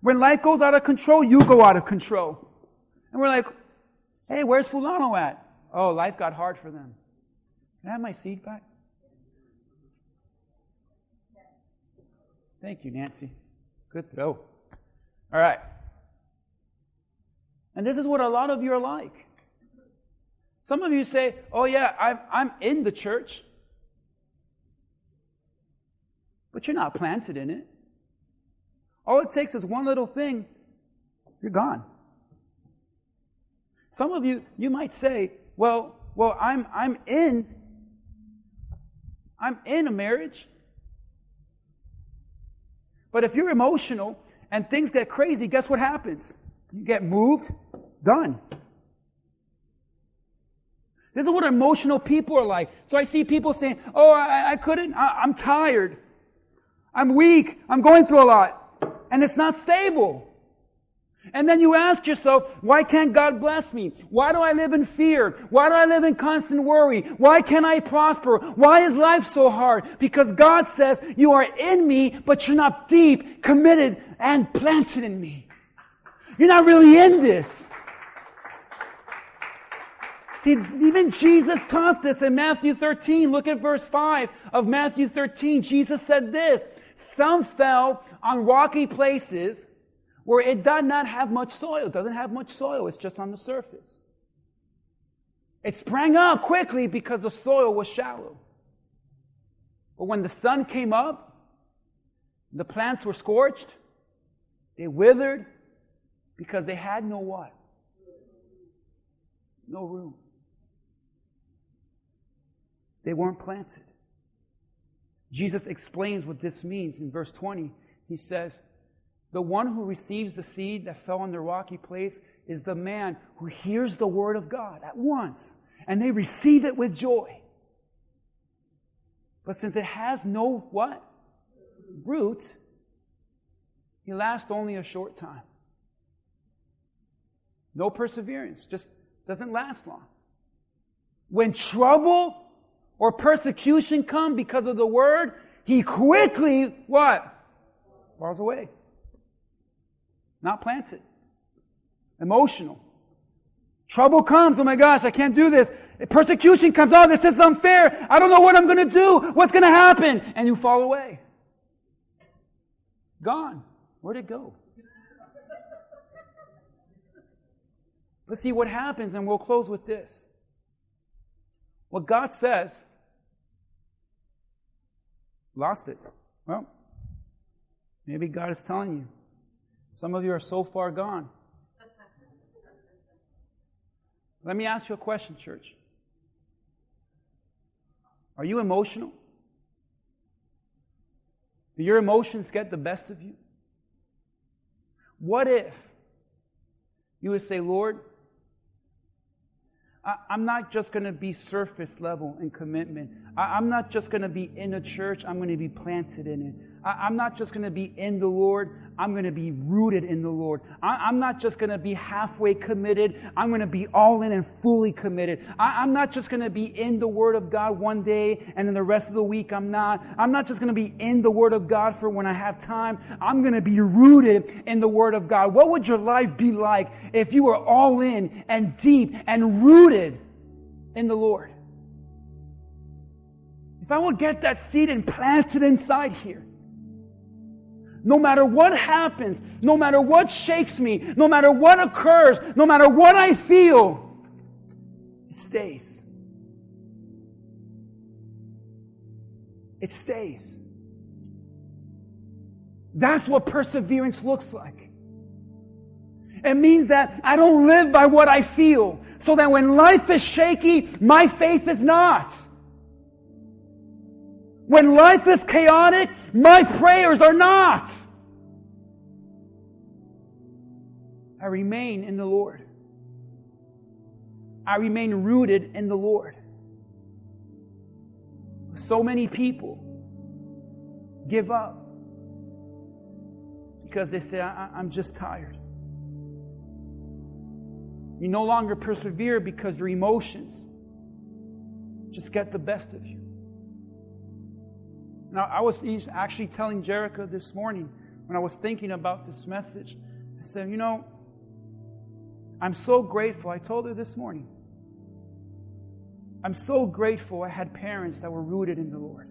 When life goes out of control, you go out of control. And we're like, Hey, where's Fulano at? Oh, life got hard for them. Can I have my seat back? Thank you, Nancy. Good throw. All right. And this is what a lot of you are like. Some of you say, Oh, yeah, I'm, I'm in the church. But you're not planted in it. All it takes is one little thing, you're gone. Some of you, you might say, well, well, I'm, I'm in, I'm in a marriage. But if you're emotional and things get crazy, guess what happens? You get moved, done. This is what emotional people are like. So I see people saying, Oh, I, I couldn't, I, I'm tired. I'm weak. I'm going through a lot. And it's not stable. And then you ask yourself, why can't God bless me? Why do I live in fear? Why do I live in constant worry? Why can't I prosper? Why is life so hard? Because God says, you are in me, but you're not deep, committed, and planted in me. You're not really in this. See, even Jesus taught this in Matthew 13. Look at verse 5 of Matthew 13. Jesus said this, some fell on rocky places where it does not have much soil. It doesn't have much soil, it's just on the surface. It sprang up quickly because the soil was shallow. But when the sun came up, the plants were scorched, they withered because they had no what? No room. They weren't planted. Jesus explains what this means in verse 20. He says, the one who receives the seed that fell on the rocky place is the man who hears the word of God at once and they receive it with joy. But since it has no what? Root, he lasts only a short time. No perseverance, just doesn't last long. When trouble or persecution come because of the word, he quickly what? Falls away not planted. Emotional. Trouble comes, oh my gosh, I can't do this. Persecution comes, oh, this is unfair. I don't know what I'm going to do. What's going to happen? And you fall away. Gone. Where'd it go? Let's see what happens, and we'll close with this. What God says, lost it. Well, maybe God is telling you, some of you are so far gone. Let me ask you a question, church. Are you emotional? Do your emotions get the best of you? What if you would say, Lord, I'm not just going to be surface level in commitment. I'm not just going to be in a church, I'm going to be planted in it. I, am not just going to be in the Lord. I'm going to be rooted in the Lord. I, am not just going to be halfway committed. I'm going to be all in and fully committed. I, I'm not just going to be in the Word of God one day and then the rest of the week I'm not. I'm not just going to be in the Word of God for when I have time. I'm going to be rooted in the Word of God. What would your life be like if you were all in and deep and rooted in the Lord? If I would get that seed and plant it inside here, no matter what happens, no matter what shakes me, no matter what occurs, no matter what I feel, it stays. It stays. That's what perseverance looks like. It means that I don't live by what I feel, so that when life is shaky, my faith is not. When life is chaotic, my prayers are not. I remain in the Lord. I remain rooted in the Lord. So many people give up because they say, I- am just tired. You no longer persevere because your emotions just get the best of you. Now, I was actually telling Jerica this morning when I was thinking about this message. I said, you know, I'm so grateful. I told her this morning. I'm so grateful I had parents that were rooted in the Lord.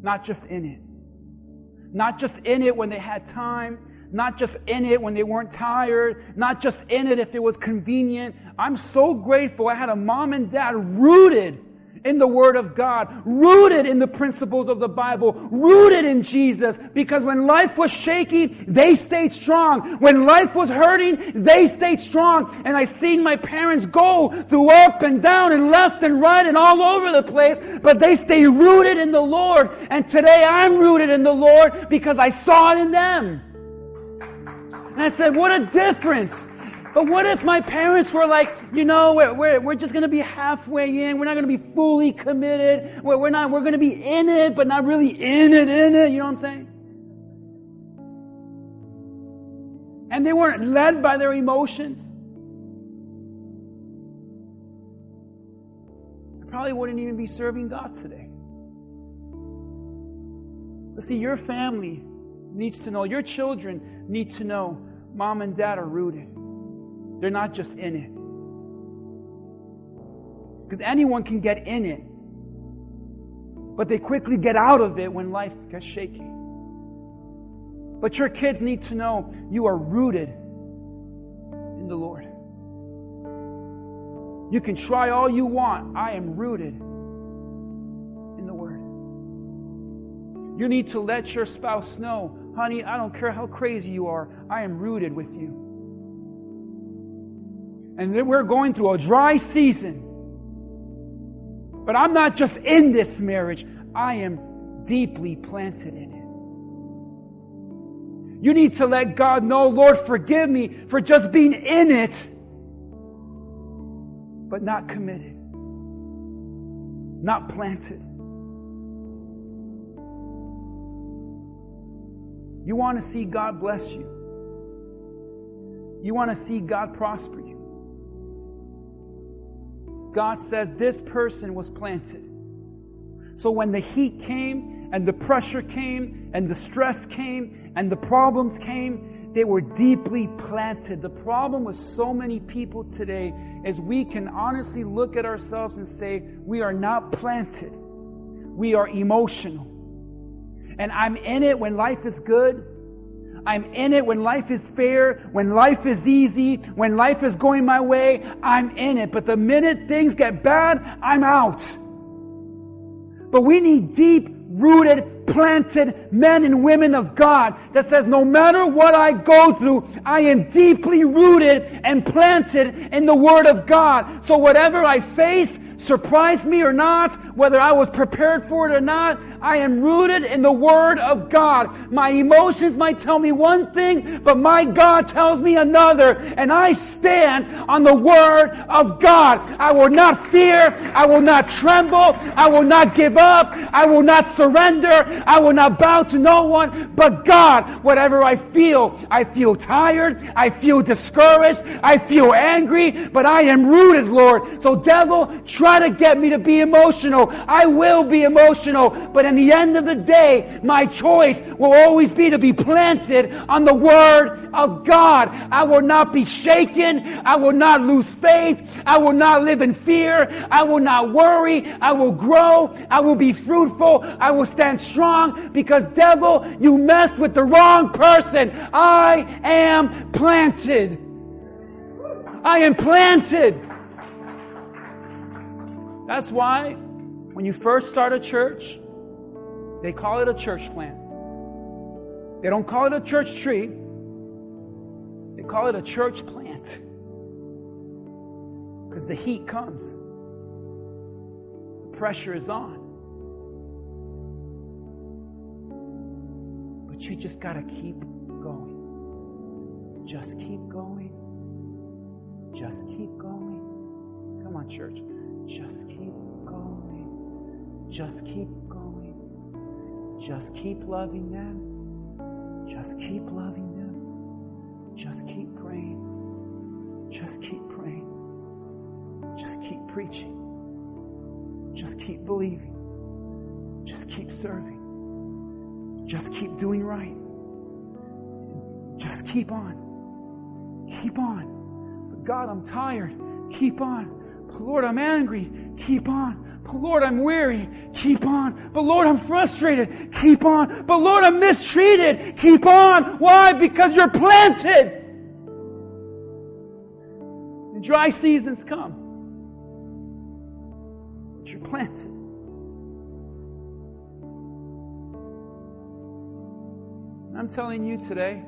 Not just in it. Not just in it when they had time. Not just in it when they weren't tired. Not just in it if it was convenient. I'm so grateful I had a mom and dad rooted in the Word of God, rooted in the principles of the Bible, rooted in Jesus, because when life was shaky, they stayed strong. When life was hurting, they stayed strong. And I seen my parents go through up and down and left and right and all over the place, but they stay rooted in the Lord. And today I'm rooted in the Lord because I saw it in them. And I said, what a difference. But what if my parents were like, you know, we're, we're, we're just going to be halfway in. We're not going to be fully committed. We're, we're not, we're going to be in it, but not really in it, in it. You know what I'm saying? And they weren't led by their emotions. I probably wouldn't even be serving God today. But see, your family needs to know, your children need to know mom and dad are rooted. They're not just in it. Because anyone can get in it, but they quickly get out of it when life gets shaky. But your kids need to know you are rooted in the Lord. You can try all you want. I am rooted in the Word. You need to let your spouse know, honey, I don't care how crazy you are, I am rooted with you and we're going through a dry season. But I'm not just in this marriage, I am deeply planted in it. You need to let God know, Lord, forgive me for just being in it, but not committed, not planted. You want to see God bless you. You want to see God prosper you. God says this person was planted. So when the heat came and the pressure came and the stress came and the problems came, they were deeply planted. The problem with so many people today is we can honestly look at ourselves and say, we are not planted. We are emotional. And I'm in it when life is good. I'm in it when life is fair, when life is easy, when life is going my way. I'm in it. But the minute things get bad, I'm out. But we need deep rooted, planted men and women of God that says, no matter what I go through, I am deeply rooted and planted in the Word of God. So whatever I face, surprised me or not, whether I was prepared for it or not, I am rooted in the Word of God. My emotions might tell me one thing, but my God tells me another, and I stand on the Word of God. I will not fear. I will not tremble. I will not give up. I will not surrender. I will not bow to no one but God. Whatever I feel, I feel tired. I feel discouraged. I feel angry, but I am rooted, Lord. So, devil, to get me to be emotional. I will be emotional, but in the end of the day, my choice will always be to be planted on the Word of God. I will not be shaken. I will not lose faith. I will not live in fear. I will not worry. I will grow. I will be fruitful. I will stand strong because, devil, you messed with the wrong person. I am planted. I am planted. That's why when you first start a church, they call it a church plant. They don't call it a church tree. They call it a church plant. Because the heat comes. The pressure is on. But you just got to keep going. Just keep going. Just keep going. Come on, church. Just keep. Just keep going. Just keep loving them. Just keep loving them. Just keep praying. Just keep praying. Just keep preaching. Just keep believing. Just keep serving. Just keep doing right. Just keep on. Keep on. But God, I'm tired. Keep on. But Lord, I'm angry. Keep on. But Lord, I'm weary. Keep on. But Lord, I'm frustrated. Keep on. But Lord, I'm mistreated. Keep on. Why? Because you're planted. The dry seasons come. But you're planted. I'm telling you today,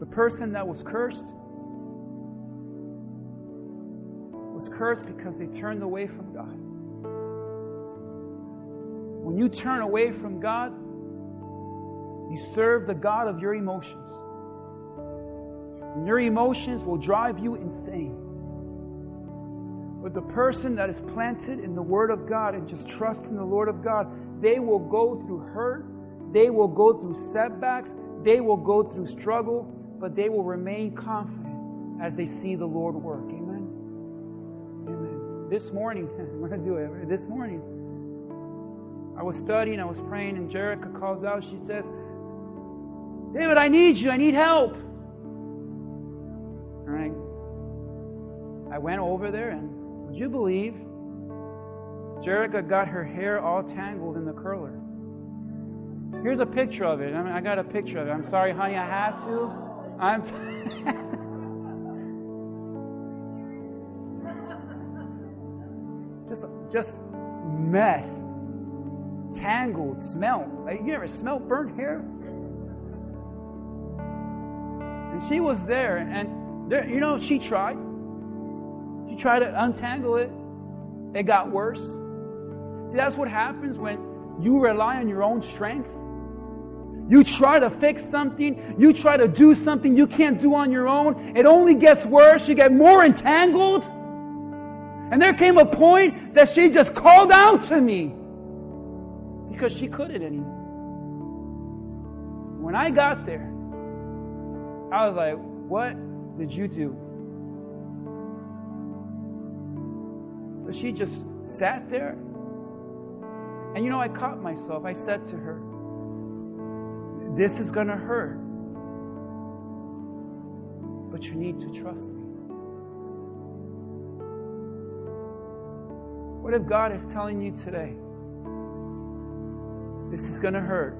the person that was cursed was cursed because they turned away from God. When you turn away from God, you serve the God of your emotions. And your emotions will drive you insane. But the person that is planted in the Word of God and just trusts in the Lord of God, they will go through hurt, they will go through setbacks, they will go through struggle, but they will remain confident as they see the Lord work. This morning, I'm going to do it. This morning, I was studying, I was praying, and Jerica calls out. She says, David, I need you. I need help. All right. I went over there, and would you believe? Jerica got her hair all tangled in the curler. Here's a picture of it. I mean, I got a picture of it. I'm sorry, honey, I had to. I'm. T- just mess, tangled, smell. Like, you ever smell burnt hair? And she was there, and there, you know, she tried. She tried to untangle it. It got worse. See, that's what happens when you rely on your own strength. You try to fix something, you try to do something you can't do on your own. It only gets worse. You get more entangled. And there came a point that she just called out to me because she couldn't anymore. When I got there, I was like, What did you do? But she just sat there. And you know, I caught myself. I said to her, This is going to hurt. But you need to trust me. What if God is telling you today, this is going to hurt?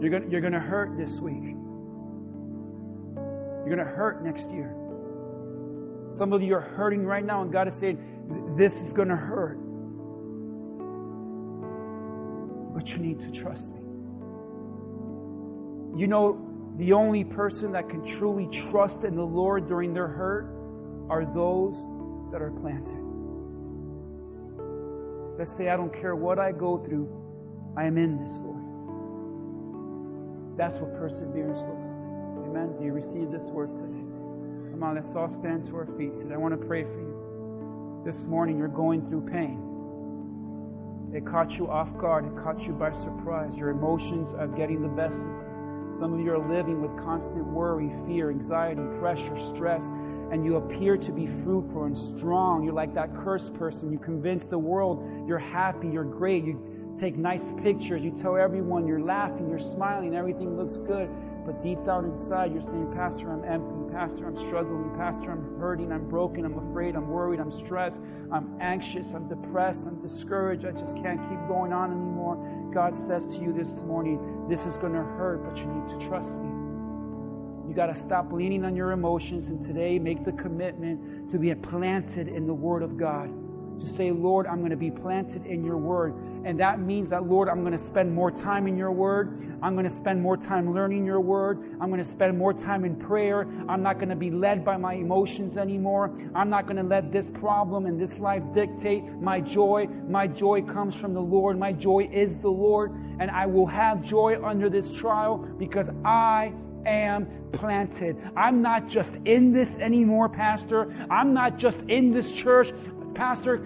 You're going, you're to hurt this week. You're going to hurt next year. Some of you are hurting right now, and God is saying, This is going to hurt. But you need to trust me. You know, the only person that can truly trust in the Lord during their hurt are those that are planted. Let's say, I don't care what I go through, I am in this, Lord. That's what perseverance looks like. Amen. Do you receive this word today? Come on, let's all stand to our feet today. I want to pray for you. This morning, you're going through pain. It caught you off guard. It caught you by surprise. Your emotions are getting the best of you. Some of you are living with constant worry, fear, anxiety, pressure, stress, and you appear to be fruitful and strong. You're like that cursed person. You convince the world you're happy, you're great. You take nice pictures. You tell everyone you're laughing, you're smiling, everything looks good. But deep down inside, you're saying, Pastor, I'm empty. Pastor, I'm struggling. Pastor, I'm hurting. I'm broken. I'm afraid. I'm worried. I'm stressed. I'm anxious. I'm depressed. I'm discouraged. I just can't keep going on anymore. God says to you this morning, this is going to hurt, but you need to trust me. Got to stop leaning on your emotions and today make the commitment to be planted in the Word of God. To say, Lord, I'm going to be planted in your Word. And that means that, Lord, I'm going to spend more time in your word. I'm going to spend more time learning your word. I'm going to spend more time in prayer. I'm not going to be led by my emotions anymore. I'm not going to let this problem and this life dictate my joy. My joy comes from the Lord. My joy is the Lord. And I will have joy under this trial because I am planted. I'm not just in this anymore, Pastor. I'm not just in this church. Pastor,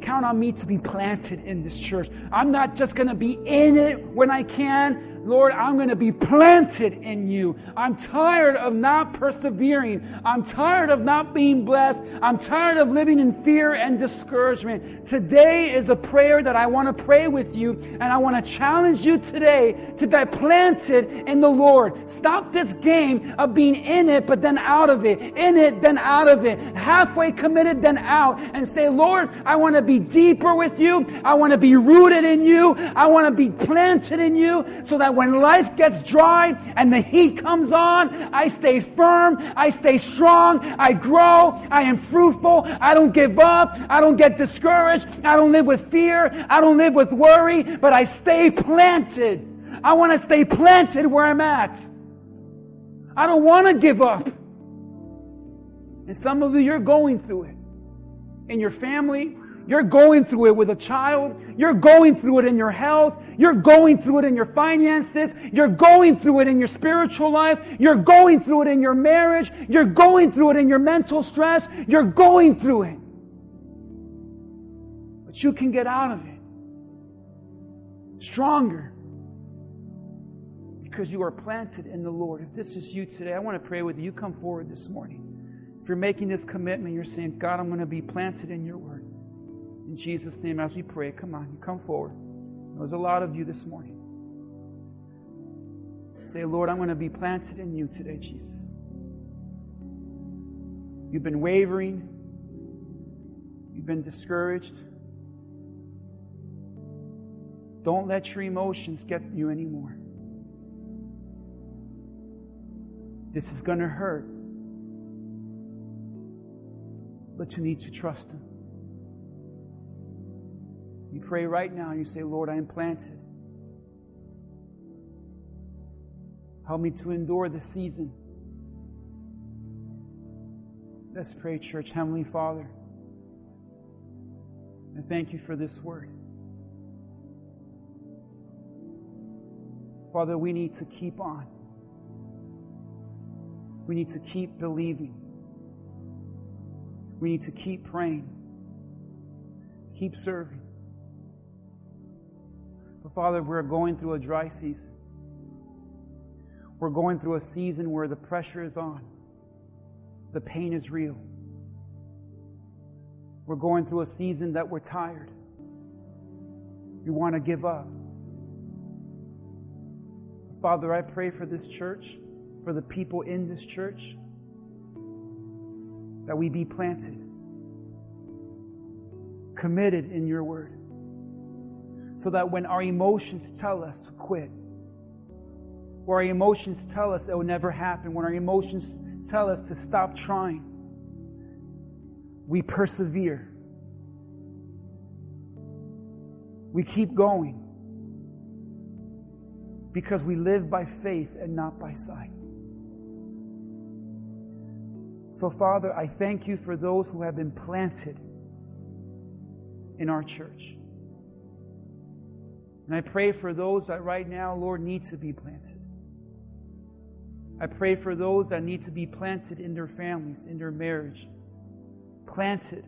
Count on me to be planted in this church. I'm not just going to be in it when I can. Lord, I'm going to be planted in you. I'm tired of not persevering. I'm tired of not being blessed. I'm tired of living in fear and discouragement. Today is a prayer that I want to pray with you, and I want to challenge you today to be planted in the Lord. Stop this game of being in it, but then out of it, in it, then out of it, halfway committed, then out, and say, Lord, I want to be deeper with you. I want to be rooted in you. I want to be planted in you so that when life gets dry and the heat comes on, I stay firm, I stay strong, I grow, I am fruitful, I don't give up, I don't get discouraged, I don't live with fear, I don't live with worry, but I stay planted. I want to stay planted where I'm at. I don't want to give up. And some of you, you're going through it. In your family, you're going through it with a child. You're going through it in your health. You're going through it in your finances. You're going through it in your spiritual life. You're going through it in your marriage. You're going through it in your mental stress. You're going through it. But you can get out of it stronger because you are planted in the Lord. If this is you today, I want to pray with you. You come forward this morning. If you're making this commitment, you're saying, God, I'm going to be planted in your word. In Jesus' name, as we pray, come on, you come forward. There's a lot of you this morning. Say, Lord, I'm going to be planted in you today, Jesus. You've been wavering, you've been discouraged. Don't let your emotions get you anymore. This is going to hurt. But you need to trust Him. You pray right now and you say, Lord, I am planted. Help me to endure the season. Let's pray, church. Heavenly Father, I thank you for this word. Father, we need to keep on. We need to keep believing. We need to keep praying, keep serving. But Father, we're going through a dry season. We're going through a season where the pressure is on, the pain is real. We're going through a season that we're tired. We want to give up. Father, I pray for this church, for the people in this church, that we be planted, committed in your word so that when our emotions tell us to quit, or our emotions tell us it will never happen, when our emotions tell us to stop trying, we persevere. We keep going because we live by faith and not by sight. So, Father, I thank you for those who have been planted in our church. And I pray for those that right now, Lord, need to be planted. I pray for those that need to be planted in their families, in their marriage. Planted.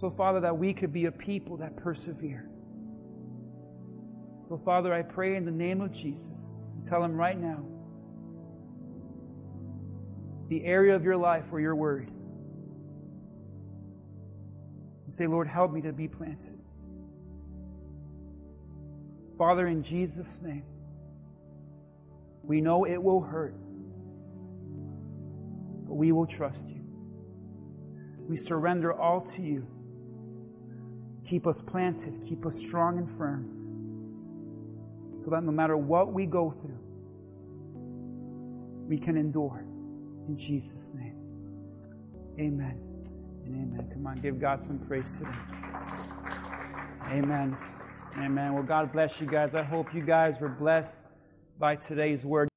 So, Father, that we could be a people that persevere. So, Father, I pray in the name of Jesus tell him right now the area of your life where you're worried. And say, Lord, help me to be planted. Father, in Jesus' name, we know it will hurt, but we will trust you. We surrender all to you. Keep us planted, keep us strong and firm, so that no matter what we go through, we can endure. In Jesus' name. Amen and amen. Come on, give God some praise today. Amen. Amen. Well, God bless you guys. I hope you guys were blessed by today's word.